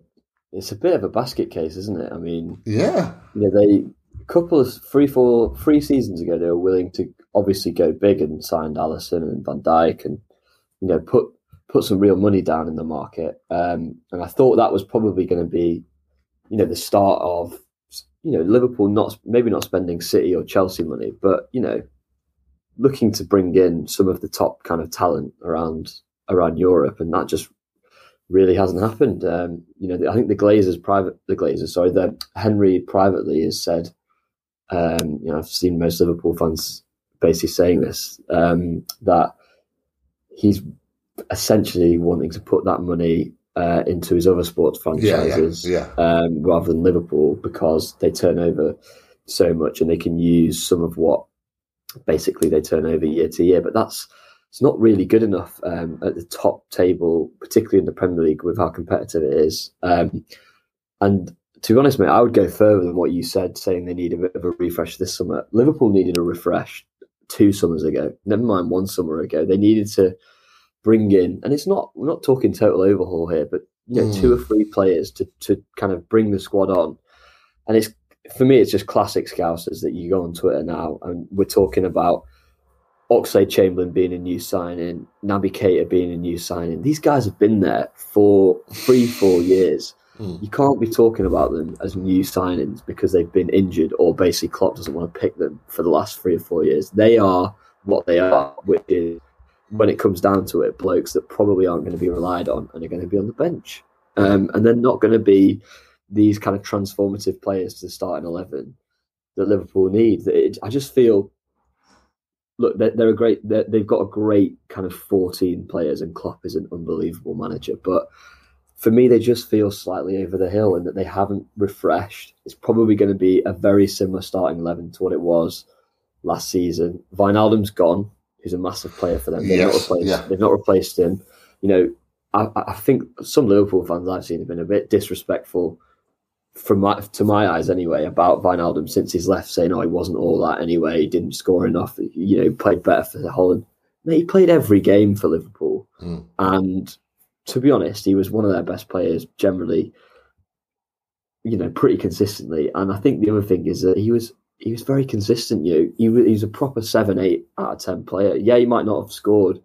it's a bit of a basket case, isn't it? I mean, yeah, you know, they a couple of three, four, three seasons ago, they were willing to obviously go big and signed Alisson and Van Dijk and you know put put some real money down in the market. Um, and I thought that was probably going to be, you know, the start of you know Liverpool not maybe not spending City or Chelsea money, but you know, looking to bring in some of the top kind of talent around around Europe, and that just really hasn't happened. Um, you know, I think the Glazers private, the Glazers, sorry, the Henry privately has said, um, you know, I've seen most Liverpool fans basically saying this um, that he's essentially wanting to put that money uh, into his other sports franchises yeah, yeah, yeah. Um, rather than Liverpool because they turn over so much and they can use some of what basically they turn over year to year. But that's it's not really good enough um, at the top table, particularly in the Premier League with how competitive it is. Um, and to be honest, mate, I would go further than what you said, saying they need a bit of a refresh this summer. Liverpool needed a refresh two summers ago. Never mind one summer ago. They needed to bring in, and it's not we're not talking total overhaul here, but you know, mm. two or three players to to kind of bring the squad on. And it's for me, it's just classic Scousers that you go on Twitter now, and we're talking about Oxlade Chamberlain being a new signing, Naby Keita being a new signing. These guys have been there for three, four years. Mm. You can't be talking about them as new signings because they've been injured or basically Klopp doesn't want to pick them for the last three or four years. They are what they are, which is when it comes down to it, blokes that probably aren't going to be relied on and are going to be on the bench. Um, and they're not going to be these kind of transformative players to the starting 11 that Liverpool need. It, I just feel, look, they're, they're a great, they have got a great kind of 14 players, and Klopp is an unbelievable manager. But for me, they just feel slightly over the hill and that they haven't refreshed. It's probably going to be a very similar starting 11 to what it was last season. Wijnaldum's gone who's a massive player for them. They've, yes, not, replaced, yeah. they've not replaced him. You know, I, I, think some Liverpool fans I've seen have been a bit disrespectful, from my to my eyes anyway, about Wijnaldum since he's left, saying, "Oh, he wasn't all that anyway. He didn't score enough. You know, he played better for Holland." Mate, he played every game for Liverpool, mm. and to be honest, he was one of their best players generally. You know, pretty consistently, and I think the other thing is that he was he was very consistent. You, he, was a proper seven, eight out of ten player. Yeah, he might not have scored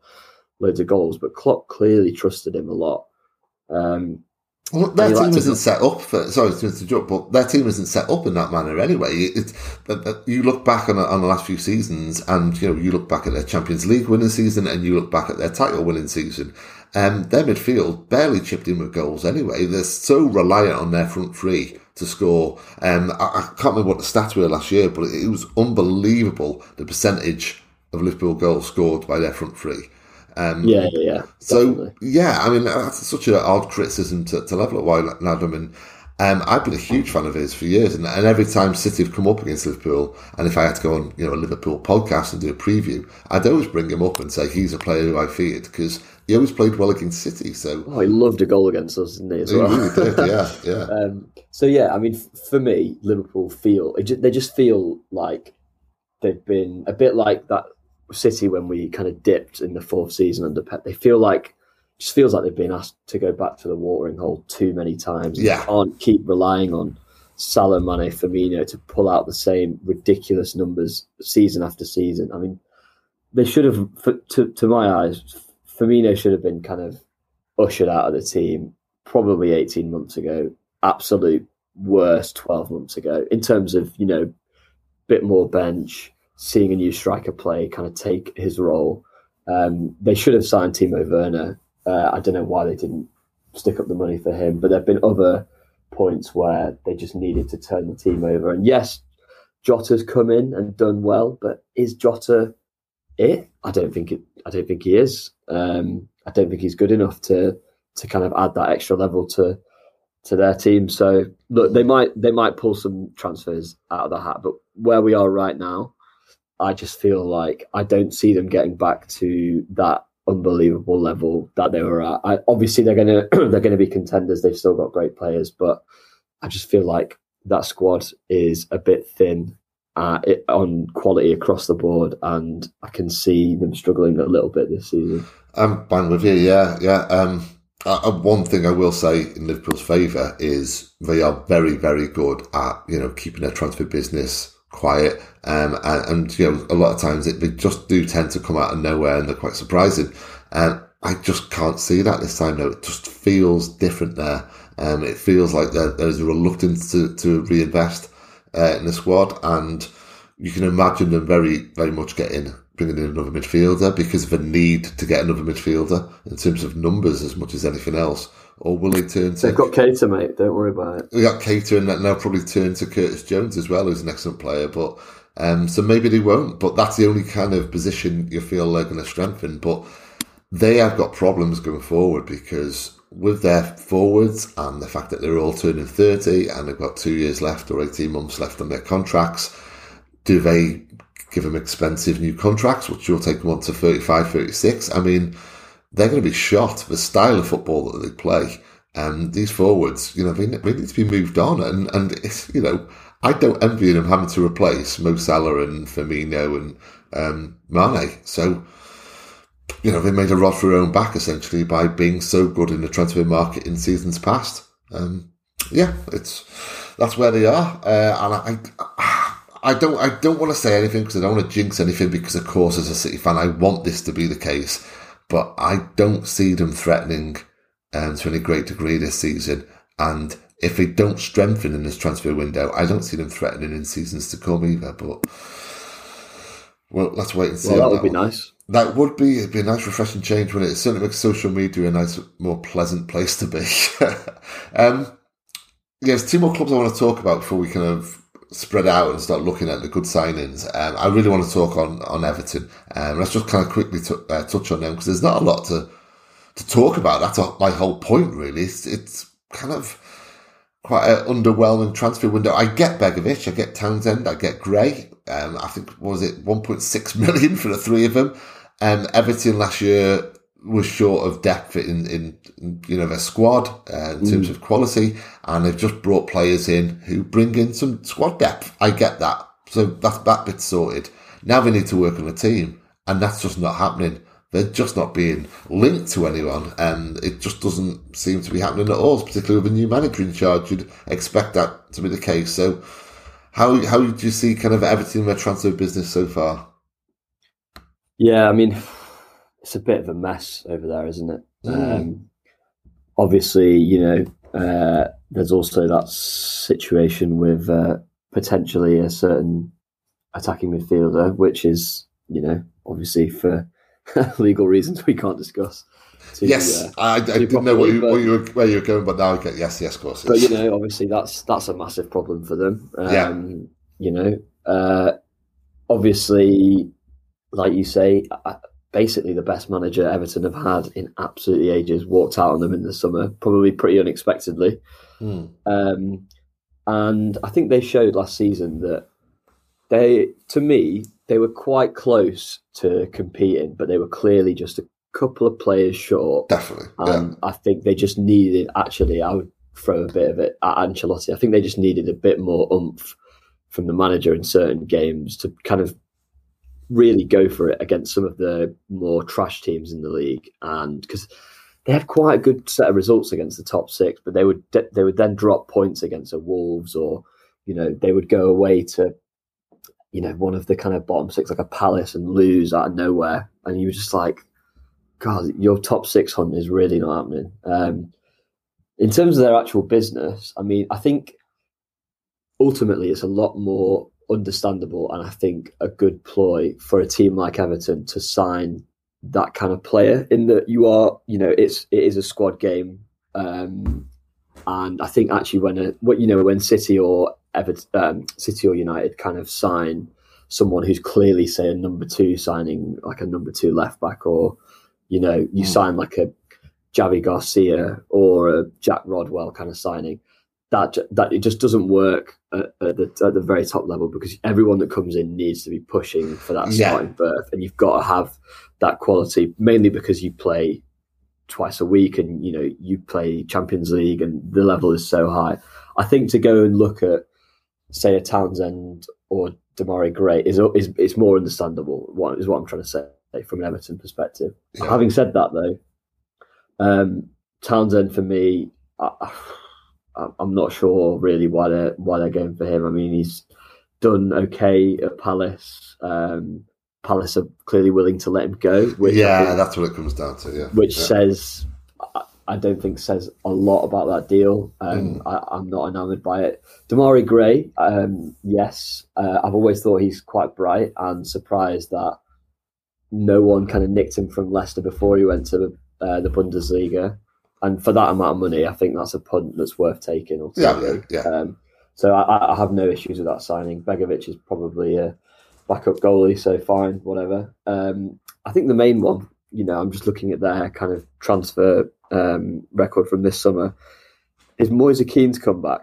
loads of goals, but Klopp clearly trusted him a lot. Um, well, their team isn't to... set up for. Sorry to interrupt, but their team isn't set up in that manner anyway. It, it, you look back on, on the last few seasons, and you know you look back at their Champions League winning season, and you look back at their title winning season. Um, their midfield barely chipped in with goals anyway. They're so reliant on their front three to score. Um, I, I, can't remember what the stats were last year, but it, it, was unbelievable the percentage of Liverpool goals scored by their front three. Um, yeah, yeah, yeah. So yeah, I mean that's such an odd criticism to, to level at Wijnaldum, and um, I've been a huge fan of his for years, and, and, every time City have come up against Liverpool, and if I had to go on, you know, a Liverpool podcast and do a preview, I'd always bring him up and say he's a player who I feared because he always played well against City. So oh, he loved a goal against us, didn't he? As well, really did. Yeah, [laughs] yeah. um, so yeah, I mean, for me, Liverpool feel they just feel like they've been a bit like that City when we kind of dipped in the fourth season under Pep. They feel like just feels like they've been asked to go back to the watering hole too many times. Yeah, can't keep relying on Salah, Mane, Firmino to pull out the same ridiculous numbers season after season. I mean, they should have, for, to to my eyes, Firmino should have been kind of ushered out of the team probably 18 months ago. Absolute worst 12 months ago in terms of, you know, bit more bench, seeing a new striker play, kind of take his role. Um, they should have signed Timo Werner. Uh, I don't know why they didn't stick up the money for him, but there have been other points where they just needed to turn the team over. And yes, Jota's come in and done well, but is Jota it? I don't think it. I don't think he is. Um, I don't think he's good enough to to kind of add that extra level to to their team. So look, they might they might pull some transfers out of the hat, but where we are right now, I just feel like I don't see them getting back to that unbelievable level that they were at. I, obviously, they're gonna [clears throat] they're gonna be contenders. They've still got great players, but I just feel like that squad is a bit thin uh, it, on quality across the board, and I can see them struggling a little bit this season. I'm fine with you. Yeah, yeah. Um, uh, one thing I will say in Liverpool's favour is they are very, very good at you know keeping their transfer business quiet, um, and, and, you know a lot of times it, they just do tend to come out of nowhere and they're quite surprising. And I just can't see that this time. Though it just feels different there. Um, it feels like there, there's a reluctance to, to reinvest uh, in the squad, and you can imagine them very, very much getting bringing in another midfielder because of a need to get another midfielder in terms of numbers as much as anything else. Or will they turn to? They've got Keita, mate. Don't worry about it. We got Keita, and they'll probably turn to Curtis Jones as well, who's an excellent player. But um, so maybe they won't. But that's the only kind of position you feel they're going to strengthen. But they have got problems going forward because with their forwards and the fact that they're all turning 30 and they've got two years left or 18 months left on their contracts, do they give them expensive new contracts, which will take them on to 35, 36? I mean, they're going to be shot. The style of football that they play, and these forwards, you know, they, they need to be moved on. And, and it's, you know, I don't envy them having to replace Mo Salah and Firmino and um, Mane. So, you know, they made a rod for their own back essentially by being so good in the transfer market in seasons past. Um, yeah, it's that's where they are, uh, and I, I don't, I don't want to say anything because I don't want to jinx anything. Because of course, as a City fan, I want this to be the case, but I don't see them threatening um, to any great degree this season. And if they don't strengthen in this transfer window, I don't see them threatening in seasons to come either. But well, let's wait and see. Well, that would that be one. nice. That would be it'd be a nice, refreshing change. When it? it certainly makes social media a nice, more pleasant place to be. [laughs] um, yeah, there's two more clubs I want to talk about before we kind of spread out and start looking at the good signings. Um, I really want to talk on on Everton. Um, let's just kind of quickly t- uh, touch on them because there's not a lot to to talk about. That's a, my whole point, really. It's, it's kind of quite an underwhelming transfer window. I get Begovic, I get Townsend, I get Gray. Um, I think was it 1.6 [laughs] million for the three of them. Um, Everton last year was short of depth in, in, in you know their squad uh, in mm. terms of quality, and they've just brought players in who bring in some squad depth. I get that, so that's that bit sorted. Now they need to work on a team, and that's just not happening. They're just not being linked to anyone, and it just doesn't seem to be happening at all. Particularly with a new manager in charge, you'd expect that to be the case. So, how how do you see kind of Everton their transfer business so far? Yeah, I mean, it's a bit of a mess over there, isn't it? Mm. Um, obviously, you know, uh, there's also that situation with uh, potentially a certain attacking midfielder, which is, you know, obviously for [laughs] legal reasons we can't discuss. To, yes, uh, I, I didn't know what you, but, what you, were, where you were going, but now I get yes, yes, of course. But you know, obviously that's that's a massive problem for them. Um, yeah. You know, uh, obviously, like you say, basically the best manager Everton have had in absolutely ages walked out on them in the summer, probably pretty unexpectedly. Mm. Um, and I think they showed last season that they, to me, they were quite close to competing, but they were clearly just a couple of players short. Definitely. And yeah. I think they just needed, actually, I would throw a bit of it at Ancelotti. I think they just needed a bit more oomph from the manager in certain games to kind of really go for it against some of the more trash teams in the league, and because they had quite a good set of results against the top six, but they would they would then drop points against the Wolves, or you know they would go away to you know one of the kind of bottom six like a Palace and lose out of nowhere, and you were just like, God, your top six hunt is really not happening. Um, in terms of their actual business, I mean, I think ultimately it's a lot more understandable and I think a good ploy for a team like Everton to sign that kind of player in that you are, you know, it's it is a squad game. Um, and I think actually when a, what you know when City or Everton, um, City or United kind of sign someone who's clearly say a number two signing like a number two left back or you know you mm. sign like a Javi Garcia or a Jack Rodwell kind of signing that that it just doesn't work at, at, the, at the very top level because everyone that comes in needs to be pushing for that starting yeah. berth, and you've got to have that quality. Mainly because you play twice a week, and you know you play Champions League, and the level is so high. I think to go and look at say a Townsend or Demarai Gray is is is more understandable. What is what I'm trying to say from an Everton perspective. Yeah. Having said that, though, um, Townsend for me, I, am not sure really why they're why they're going for him. I mean, he's done okay at Palace. Um, Palace are clearly willing to let him go. yeah, think, that's what it comes down to. Yeah, which yeah. says I don't think says a lot about that deal. Um, mm. I, am not enamoured by it. Demarai Gray, um, yes, uh, I've always thought he's quite bright and surprised that no one kind of nicked him from Leicester before he went to uh, the Bundesliga. And for that amount of money, I think that's a punt that's worth taking. Ultimately. Yeah, yeah. Um, so I, I, have no issues with that signing. Begovic is probably a backup goalie, so fine, whatever. Um, I think the main one, you know, I'm just looking at their kind of transfer um, record from this summer, is Moise Kean's come back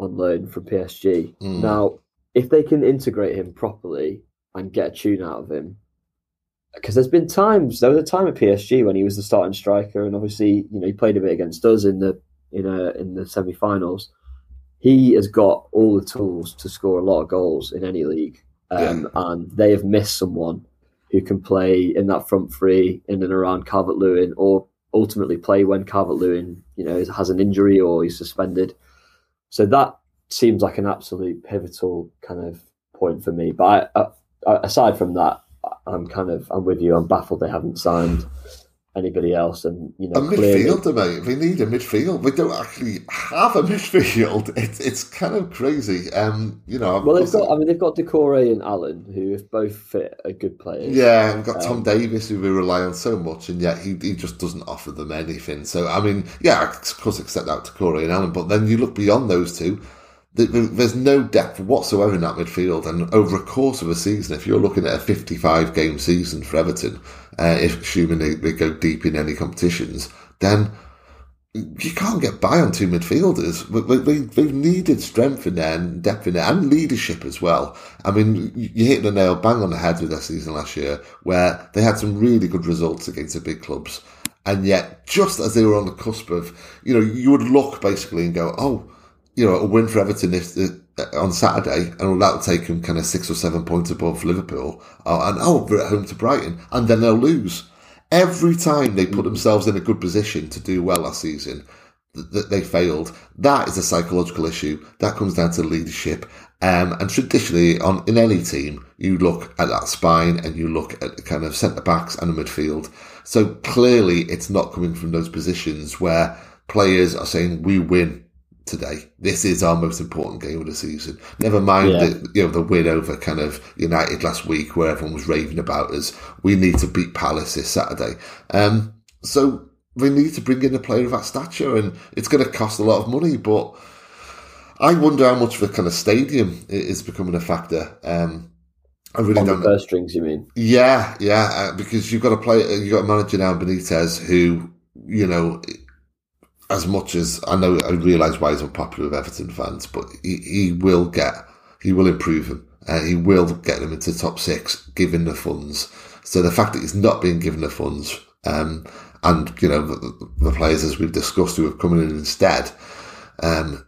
on loan from PSG. Mm. Now, if they can integrate him properly and get a tune out of him, because there's been times there was a time at PSG when he was the starting striker, and obviously you know he played a bit against us in the in a, in the semi-finals. He has got all the tools to score a lot of goals in any league, um, yeah. and they have missed someone who can play in that front three in and around Calvert Lewin, or ultimately play when Calvert Lewin you know has an injury or he's suspended. So that seems like an absolute pivotal kind of point for me. But I, uh, aside from that, I'm kind of I'm with you. I'm baffled they haven't signed anybody else. And you know, a midfielder, mate. We need a midfield. We don't actually have a [laughs] midfield. It's it's kind of crazy. Um, you know. Well, they've got. I mean, they've got Doucouré and Allan, who if both fit are good players. Yeah, we've got um, Tom Davies, who we rely on so much, and yet he he just doesn't offer them anything. So I mean, yeah, of course, except that Doucouré and Allan, but then you look beyond those two there's no depth whatsoever in that midfield. And over a course of a season, if you're looking at a 55 game season for Everton, uh, if assuming they, they, go deep in any competitions, then you can't get by on two midfielders. We, we've needed strength in there and depth in there and leadership as well. I mean, you hit the nail bang on the head with their season last year, where they had some really good results against the big clubs. And yet, just as they were on the cusp of, you know, you would look basically and go, oh, you know, a win for Everton if, uh, on Saturday, and that'll take them kind of six or seven points above Liverpool. Uh, and oh, we're at home to Brighton, and then they'll lose. Every time they put themselves in a good position to do well last season, that they failed. That is a psychological issue. That comes down to leadership. Um, and traditionally, on in any team, you look at that spine and you look at the kind of centre backs and the midfield. So clearly, it's not coming from those positions where players are saying, "We win today. This is our most important game of the season. Never mind yeah. the you know the win over kind of United last week, where everyone was raving about us. We need to beat Palace this Saturday. Um, so we need to bring in a player of that stature, and it's going to cost a lot of money. But I wonder how much of a kind of stadium is becoming a factor. Um, I really On don't. The first strings, you mean? Yeah, yeah, uh, because you've got a play, you've got a manager now, Benitez, who you know as much as I know, I realise why he's unpopular with Everton fans, but he, he will get, he will improve him. Uh, he will get them into top six, given the funds. So the fact that he's not being given the funds, um, and you know the, the, players as we've discussed who have come in instead, um,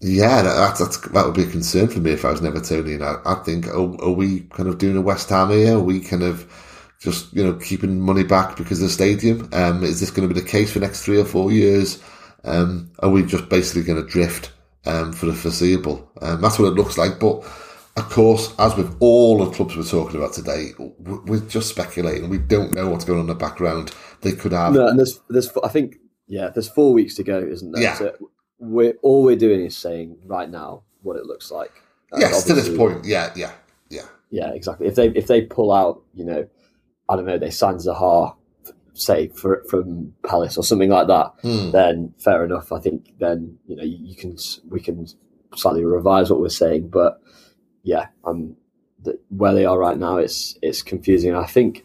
yeah, that, that's, that would be a concern for me if I was Evertonian. I, I think, are, are we kind of doing a West Ham here? Are we kind of just you know keeping money back because of the stadium? Um, is this going to be the case for the next three or four years? Um, are we just basically going to drift um, for the foreseeable? Um, that's what it looks like. But of course, as with all the clubs we're talking about today, we're just speculating. We don't know what's going on in the background. They could have. No, and there's, there's, I think, yeah, there's four weeks to go, isn't there? Yeah. So we're all we're doing is saying right now what it looks like. And yes, to this point, yeah, yeah, yeah, yeah, exactly. If they if they pull out, you know, I don't know, they sign Zaha say for, from Palace or something like that, hmm. then fair enough. I think then you know you, you, can we can slightly revise what we're saying, but yeah, um, the, where they are right now, it's it's confusing. I think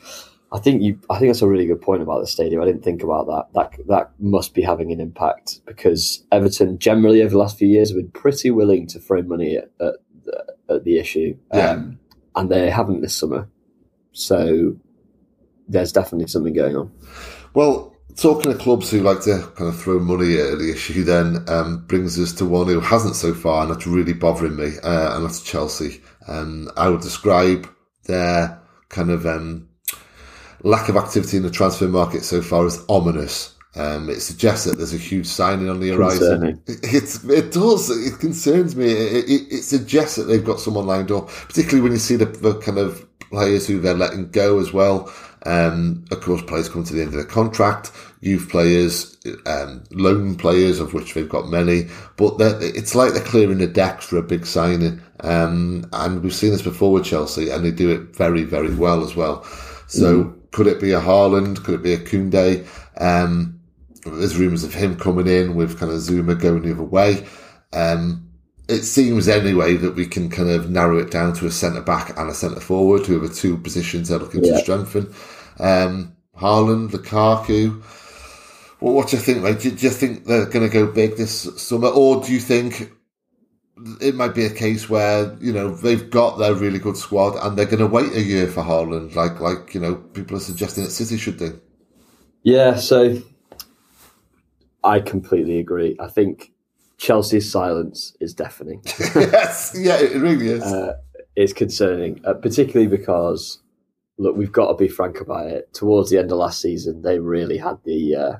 I think you I think that's a really good point about the stadium. I didn't think about that. That that must be having an impact because Everton generally over the last few years have been pretty willing to throw money at, at, at the issue, yeah. um, and they haven't this summer. So there's definitely something going on. Well, talking to clubs who like to kind of throw money at the issue, then um, brings us to one who hasn't so far, and that's really bothering me, uh, and that's Chelsea. Um, I would describe their kind of um, lack of activity in the transfer market so far as ominous. Um, it suggests that there's a huge signing on the horizon. It, it does. It concerns me. It, it, it, suggests that they've got someone lined up, particularly when you see the, the kind of players who they're letting go as well. Um, of course, players come to the end of their contract, youth players, um, loan players, of which they've got many, but it's like they're clearing the decks for a big signing. Um, and we've seen this before with Chelsea, and they do it very, very well as well. So, mm. could it be a Haaland? Could it be a Koundé? Um, there's rumours of him coming in with kind of Zouma going the other way. Um, it seems anyway that we can kind of narrow it down to a centre back and a centre forward, who are the two positions they're looking yeah. to strengthen. Um, Haaland, Lukaku. Well, what do you think, mate? Do, do you think they're going to go big this summer, or do you think it might be a case where you know they've got their really good squad and they're going to wait a year for Haaland, like like you know people are suggesting that City should do? Yeah, so I completely agree. I think Chelsea's silence is deafening. [laughs] yes, yeah, it really is. Uh, it's concerning, uh, particularly because look, we've got to be frank about it. Towards the end of last season, they really had the uh,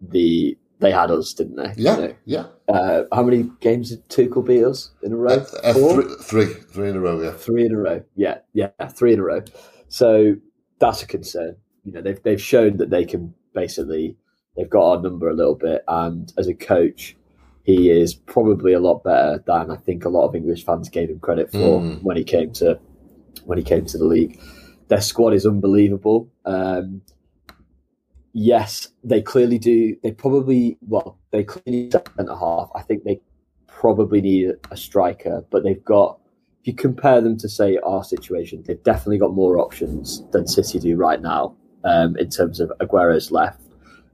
the they had us, didn't they? Yeah, you know? yeah. Uh, how many games did Tuchel beat us in a row? Uh, uh three, three, three in a row. Yeah, three in a row. Yeah, yeah, three in a row. So that's a concern. You know, they've they've shown that they can basically they've got our number a little bit, and as a coach, he is probably a lot better than I think a lot of English fans gave him credit for mm. when he came to when he came to the league. Their squad is unbelievable. Um, yes, they clearly do. They probably well, they clearly need centre half. I think they probably need a striker, but they've got. If you compare them to say our situation, they've definitely got more options than City do right now. Um, in terms of Aguero's left,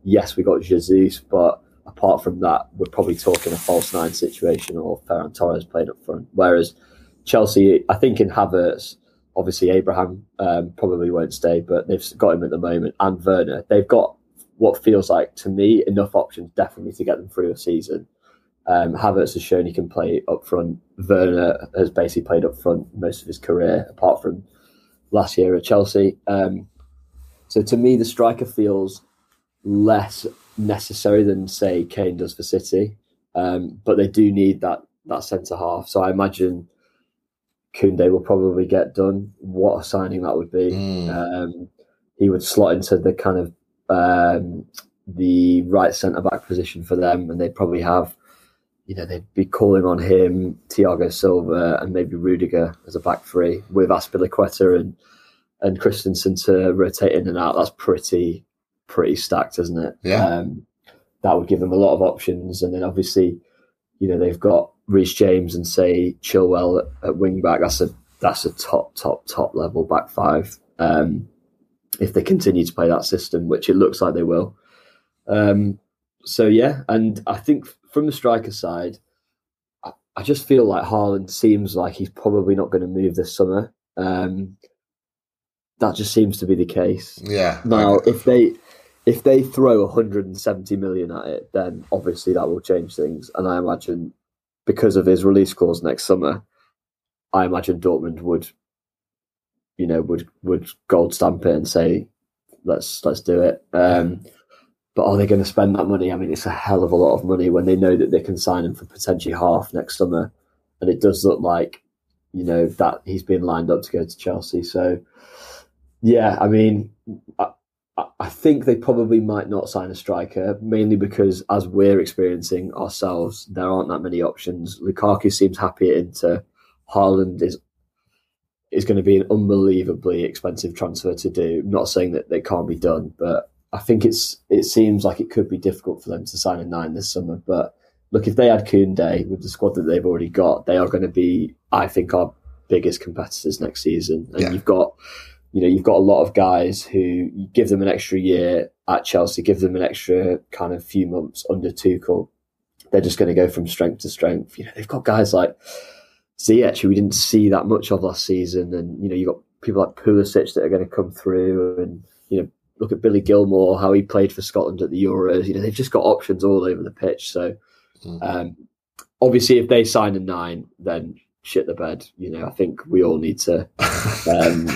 yes, we got Jesus, but apart from that, we're probably talking a false nine situation or Ferran Torres playing up front. Whereas Chelsea, I think in Havertz, obviously Abraham um, probably won't stay, but they've got him at the moment, and Werner. They've got what feels like to me enough options definitely to get them through a season. Um, Havertz has shown he can play up front. Werner has basically played up front most of his career, apart from last year at Chelsea. Um, so to me, the striker feels less necessary than say Kane does for City, um, but they do need that that centre half. So I imagine Koundé will probably get done. What a signing that would be! Mm. Um, he would slot into the kind of um, the right centre back position for them, and they'd probably have, you know, they'd be calling on him, Thiago Silva, and maybe Rudiger as a back three with Azpilicueta and and Christensen to rotate in and out. That's pretty pretty stacked, isn't it? Yeah. Um, that would give them a lot of options, and then obviously, you know, they've got Reece James and say Chilwell at, at wing back. That's a that's a top top top level back five. Um, if they continue to play that system, which it looks like they will. Um, so yeah, and I think from the striker side, I, I just feel like Haaland seems like he's probably not going to move this summer. Um, that just seems to be the case. Yeah. Now, if they if they throw 170 million at it, then obviously that will change things. And I imagine because of his release clause next summer, I imagine Dortmund would, you know, would would gold stamp it and say, let's let's do it. Um, but are they going to spend that money? I mean, it's a hell of a lot of money when they know that they can sign him for potentially half next summer, and it does look like, you know, that he's been lined up to go to Chelsea. So, yeah, I mean, I, I think they probably might not sign a striker, mainly because, as we're experiencing ourselves, there aren't that many options. Lukaku seems happy at Inter. Haaland is is going to be an unbelievably expensive transfer to do. not saying that they can't be done, but I think it's it seems like it could be difficult for them to sign a nine this summer. But look, if they had Koundé with the squad that they've already got, they are going to be, I think, our biggest competitors next season. And yeah. you've got you know, you've got a lot of guys who give them an extra year at Chelsea, give them an extra kind of few months under Tuchel. They're just going to go from strength to strength. You know, they've got guys like Ziyech, who we didn't see that much of last season, and you know, you've got people like Pulisic that are going to come through, and you know, look at Billy Gilmour, how he played for Scotland at the Euros. You know, they've just got options all over the pitch. So, mm. um, obviously, if they sign a nine, then shit the bed. You know, I think we all need to, [laughs] um,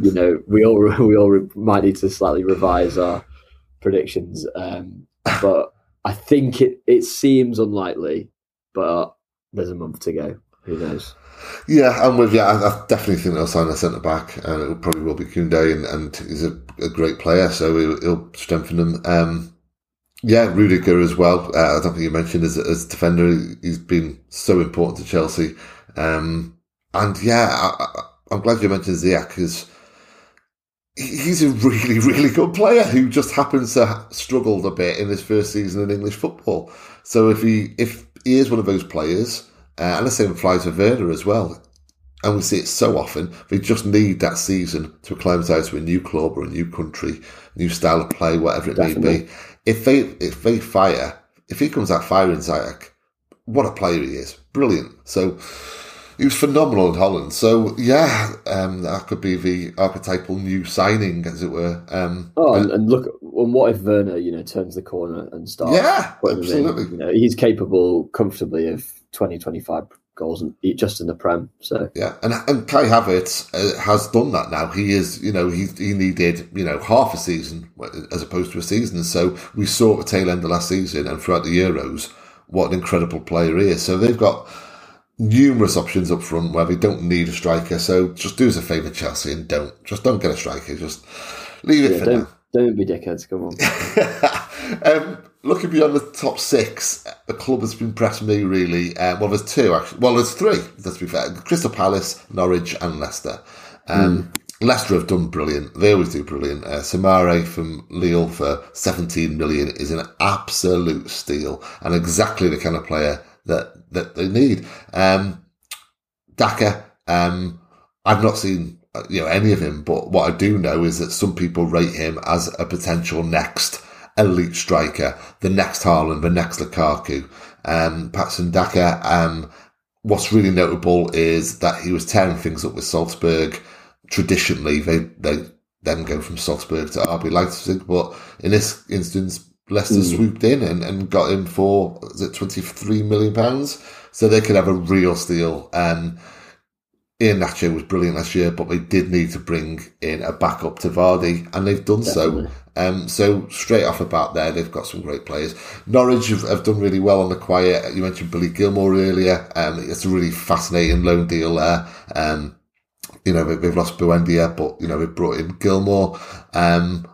you know, we all [laughs] we all might need to slightly revise our predictions. Um, but I think it it seems unlikely, but there's a month to go. Who knows? Yeah, I'm with you. I, I definitely think they'll sign a centre back, and it probably will be Koundé, and, and he's a, a great player, so he'll, he'll strengthen them. Um, yeah, Rudiger as well. Uh, I don't think you mentioned as as defender, he's been so important to Chelsea. Um, and yeah, I, am glad you mentioned Ziyech because he's a really, really good player who just happens to have struggled a bit in his first season in English football. So if he if he is one of those players, uh, and the same applies for Werner as well. And we see it so often. They just need that season to acclimatise to a new club or a new country, new style of play, whatever it Definitely. may be. If they if they fire, if he comes out firing Ziyech, what a player he is! Brilliant. So he was phenomenal in Holland. So yeah, um, that could be the archetypal new signing, as it were. Um, oh, and, and look, and what if Werner, you know, turns the corner and starts? Yeah, absolutely. You know, he's capable comfortably of 20, 25 goals and just in the prem. So yeah, and and Kai Havertz uh, has done that now. He is, you know, he he needed you know half a season as opposed to a season. So we saw at the tail end of last season and throughout the Euros what an incredible player he is. So they've got numerous options up front where they don't need a striker. So just do us a favour, Chelsea, and don't just don't get a striker. Just leave it yeah, for don't, now. Don't be dickheads. Come on. [laughs] um, looking beyond the top six, a club that's been impressed me really. Um, well, there's two actually. Well, there's three. Let's be fair: Crystal Palace, Norwich, and Leicester. Um, mm. Leicester have done brilliant. They always do brilliant. Uh, Soumaré from Lille for 17 million is an absolute steal and exactly the kind of player that that they need. Um, Daka, um, I've not seen you know any of him, but what I do know is that some people rate him as a potential next elite striker, the next Haaland, the next Lukaku. Um, Patson Daka, um, what's really notable is that he was tearing things up with Salzburg. Traditionally, they they then go from Salzburg to RB Leipzig, but in this instance, Leicester mm. swooped in and, and got him for is it twenty three million pounds, so they could have a real steal. Um, Iheanacho was brilliant last year, but they did need to bring in a backup to Vardy, and they've done Definitely. so. Um, so straight off about there, they've got some great players. Norwich have, have done really well on the quiet. You mentioned Billy Gilmour earlier. Um, it's a really fascinating loan deal there. Um, you know, they've lost Buendia, but, you know, they've brought in Gilmour. Um,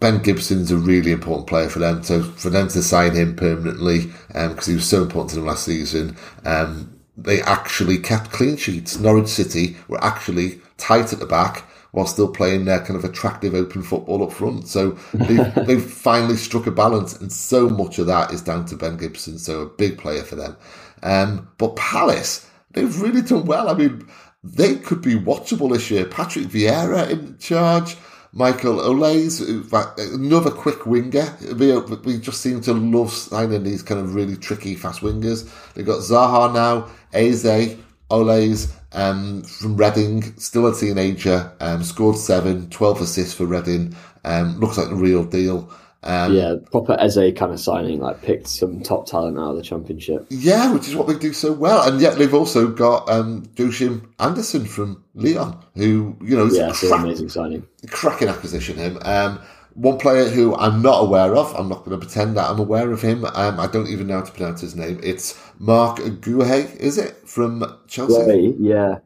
Ben Gibson's a really important player for them. So for them to sign him permanently, because um, he was so important to them last season, um, they actually kept clean sheets. Norwich City were actually tight at the back while still playing their kind of attractive open football up front. So [laughs] they've, they've finally struck a balance, and so much of that is down to Ben Gibson. So a big player for them. Um, but Palace, they've really done well. I mean, they could be watchable this year. Patrick Vieira in charge. Michael Olise, another quick winger. We, we just seem to love signing these kind of really tricky, fast wingers. They've got Zaha now, Eze, Olise um, from Reading, still a teenager, um, scored seven, 12 assists for Reading. Um, looks like the real deal. Um, yeah, proper Eze kind of signing, like picked some top talent out of the championship. Yeah, which is what they do so well, and yet they've also got um, Joachim Andersen from Lyon, who you know is yeah, crack, amazing signing, cracking acquisition. Him, um, one player who I'm not aware of. I'm not going to pretend that I'm aware of him. Um, I don't even know how to pronounce his name. It's Marc Guéhi, is it from Chelsea? yeah.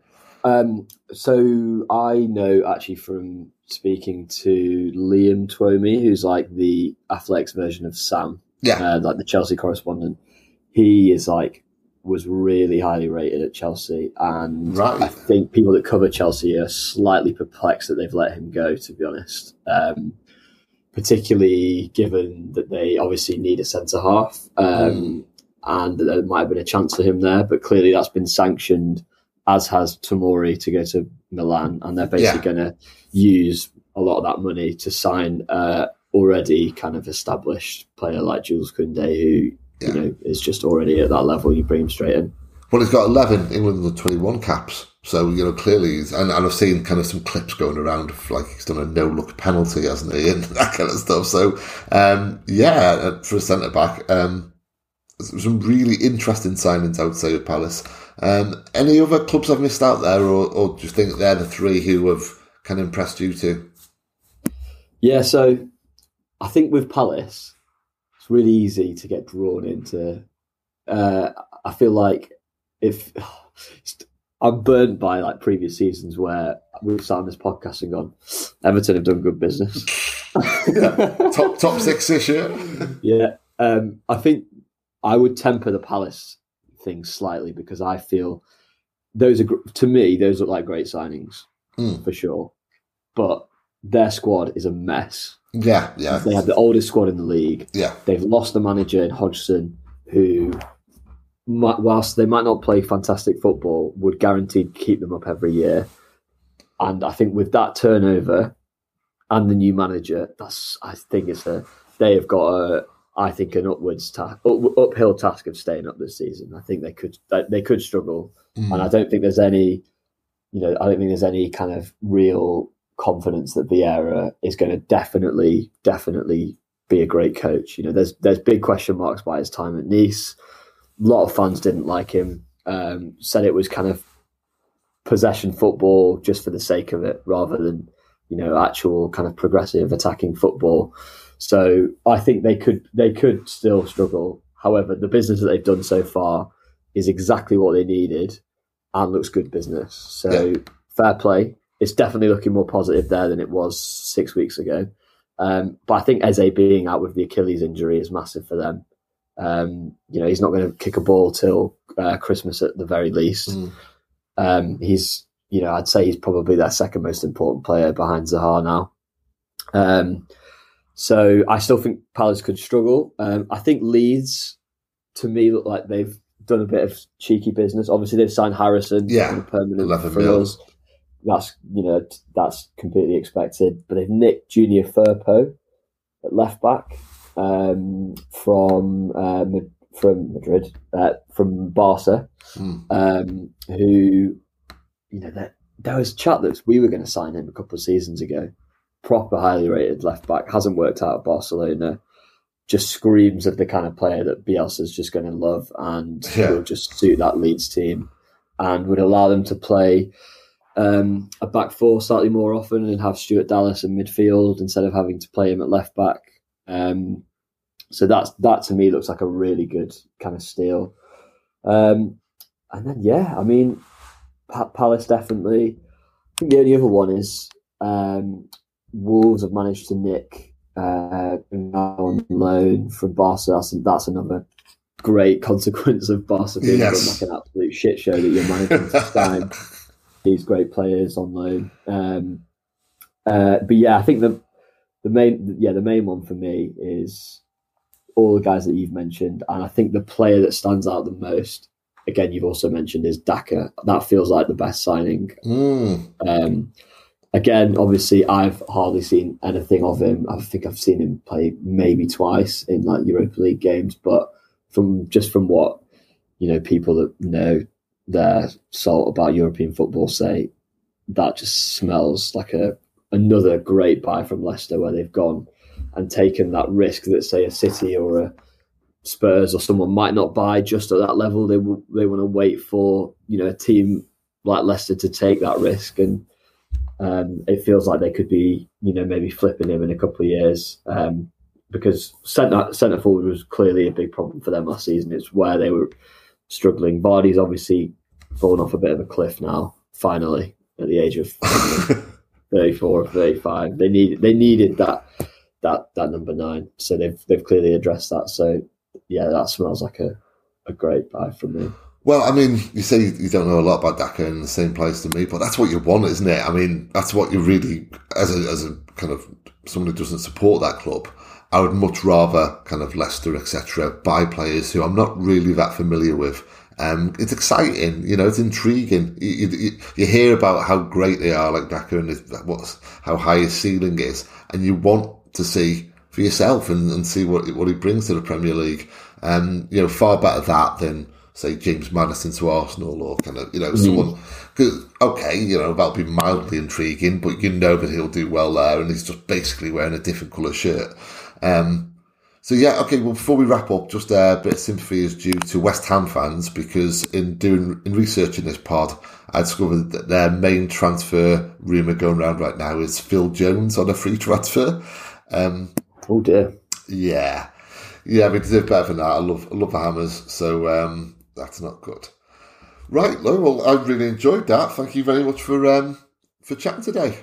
Um, so I know actually from speaking to Liam Twomey, who's like the athletics version of Sam, yeah, uh, like the Chelsea correspondent. He is like was really highly rated at Chelsea, and right. I think people that cover Chelsea are slightly perplexed that they've let him go. To be honest, um, particularly given that they obviously need a centre half, um, mm. and there might have been a chance for him there, but clearly that's been sanctioned as has Tomori to go to Milan, and they're basically yeah. going to use a lot of that money to sign uh, already kind of established player like Jules Koundé, who yeah. you know is just already at that level. You bring him straight in. Well, he's got 11 England under 21 caps. So, you know, clearly, and, and I've seen kind of some clips going around of like he's done a no look penalty, hasn't he? [laughs] And that kind of stuff. So, um, yeah, uh, for a centre back, um, some really interesting signings, I would say, with Palace. Um, any other clubs I've missed out there, or, or do you think they're the three who have kind of impressed you too? Yeah, so I think with Palace, it's really easy to get drawn into. Uh, I feel like if [sighs] I'm burnt by like previous seasons where we've on this podcast and gone, Everton have done good business. [laughs] [laughs] top top six this year. Yeah, um, I think I would temper the Palace thing slightly because I feel those are to me those look like great signings mm. for sure, but their squad is a mess. Yeah, yeah. They have the oldest squad in the league. Yeah, they've lost the manager in Hodgson, who, whilst they might not play fantastic football, would guaranteed keep them up every year. And I think with that turnover and the new manager, that's I think it's a they have got a I think an upwards task, up, uphill task of staying up this season. I think they could they could struggle, mm. and I don't think there's any, you know, I don't think there's any kind of real confidence that Vieira is going to definitely definitely be a great coach. You know, there's there's big question marks by his time at Nice. A lot of fans didn't like him. Um, said it was kind of possession football just for the sake of it, rather than you know actual kind of progressive attacking football. So I think they could they could still struggle. However, the business that they've done so far is exactly what they needed and looks good business. So yeah. fair play. It's definitely looking more positive there than it was six weeks ago. Um, but I think Eze being out with the Achilles injury is massive for them. Um, you know, he's not going to kick a ball till uh, Christmas at the very least. Mm. Um, he's, you know, I'd say he's probably their second most important player behind Zaha now. So I still think Palace could struggle. Um, I think Leeds, to me, look like they've done a bit of cheeky business. Obviously, they've signed Harrison, yeah, permanent for us. That's you know that's completely expected. But they've nicked Junior Firpo at left back um, from uh, from Madrid, uh, from Barca, mm. um, who you know that there was chat that we were going to sign him a couple of seasons ago proper highly rated left back, hasn't worked out at Barcelona. Just screams of the kind of player that Bielsa's just going to love and yeah. will just suit that Leeds team and would allow them to play um, a back four slightly more often and have Stuart Dallas in midfield instead of having to play him at left back. Um, so that's that to me looks like a really good kind of steal. Um, and then yeah, I mean, Palace definitely. I think the only other one is um, Wolves have managed to nick uh, on loan from Barca. That's, that's another great [laughs] consequence of Barca being yes. like an absolute shit show that you're managing to sign [laughs] these great players on loan. Um, uh, but yeah, I think the the main yeah the main one for me is all the guys that you've mentioned, and I think the player that stands out the most. Again, you've also mentioned is Daka. That feels like the best signing. Mm. Um, again, obviously, I've hardly seen anything of him. I think I've seen him play maybe twice in like Europa League games, but from just from what you know, people that know their salt about European football say that just smells like a another great buy from Leicester, where they've gone and taken that risk that say a City or a Spurs or someone might not buy just at that level. They will they want to wait for you know a team like Leicester to take that risk and um, it feels like they could be, you know, maybe flipping him in a couple of years um, because centre centre forward was clearly a big problem for them last season. It's where they were struggling. Vardy's obviously fallen off a bit of a cliff now. Finally, at the age of [laughs] thirty four or thirty five, they need they needed that that that number nine. So they've they've clearly addressed that. So yeah, that smells like a, a great buy from me. Well, I mean, you say you don't know a lot about Daka in the same place to me, but that's what you want, isn't it? I mean, that's what you really, as a, as a kind of someone who doesn't support that club, I would much rather kind of Leicester, etc., buy players who I'm not really that familiar with. Um, it's exciting, you know, it's intriguing. You, you, you hear about how great they are, like Daka, and what's how high his ceiling is, and you want to see for yourself and, and see what what he brings to the Premier League. Um, you know, far better that than say James Maddison to Arsenal or kind of you know mm. someone. Cause, okay, you know that'll be mildly intriguing, but you know that he'll do well there, and he's just basically wearing a different colour shirt. Um, so yeah, okay. Well, before we wrap up, just a bit of sympathy is due to West Ham fans because in doing in researching this pod, I discovered that their main transfer rumor going around right now is Phil Jones on a free transfer. Um, oh dear. Yeah, yeah. We deserve better than that. I love I love the Hammers, so um, that's not good. Right, well, I really enjoyed that. Thank you very much for um, for chatting today.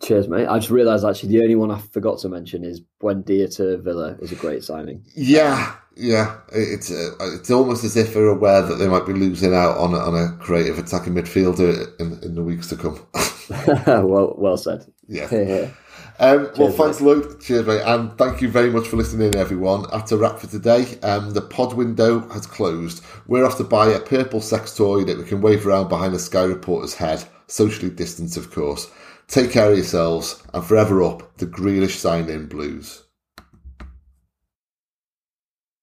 Cheers, mate. I just realised actually the only one I forgot to mention is Buendia to Villa is a great signing. Yeah, yeah. It's uh, it's almost as if they're aware that they might be losing out on a, on a creative attacking midfielder in, in the weeks to come. [laughs] [laughs] well, well said. Yeah. [laughs] Um, well, thanks, Lloyd. Cheers, mate. And thank you very much for listening everyone. That's a wrap for today. Um, the pod window has closed. We're off to buy a purple sex toy that we can wave around behind the Sky Reporter's head, socially distanced, of course. Take care of yourselves, and forever up the Grealish sign in blues.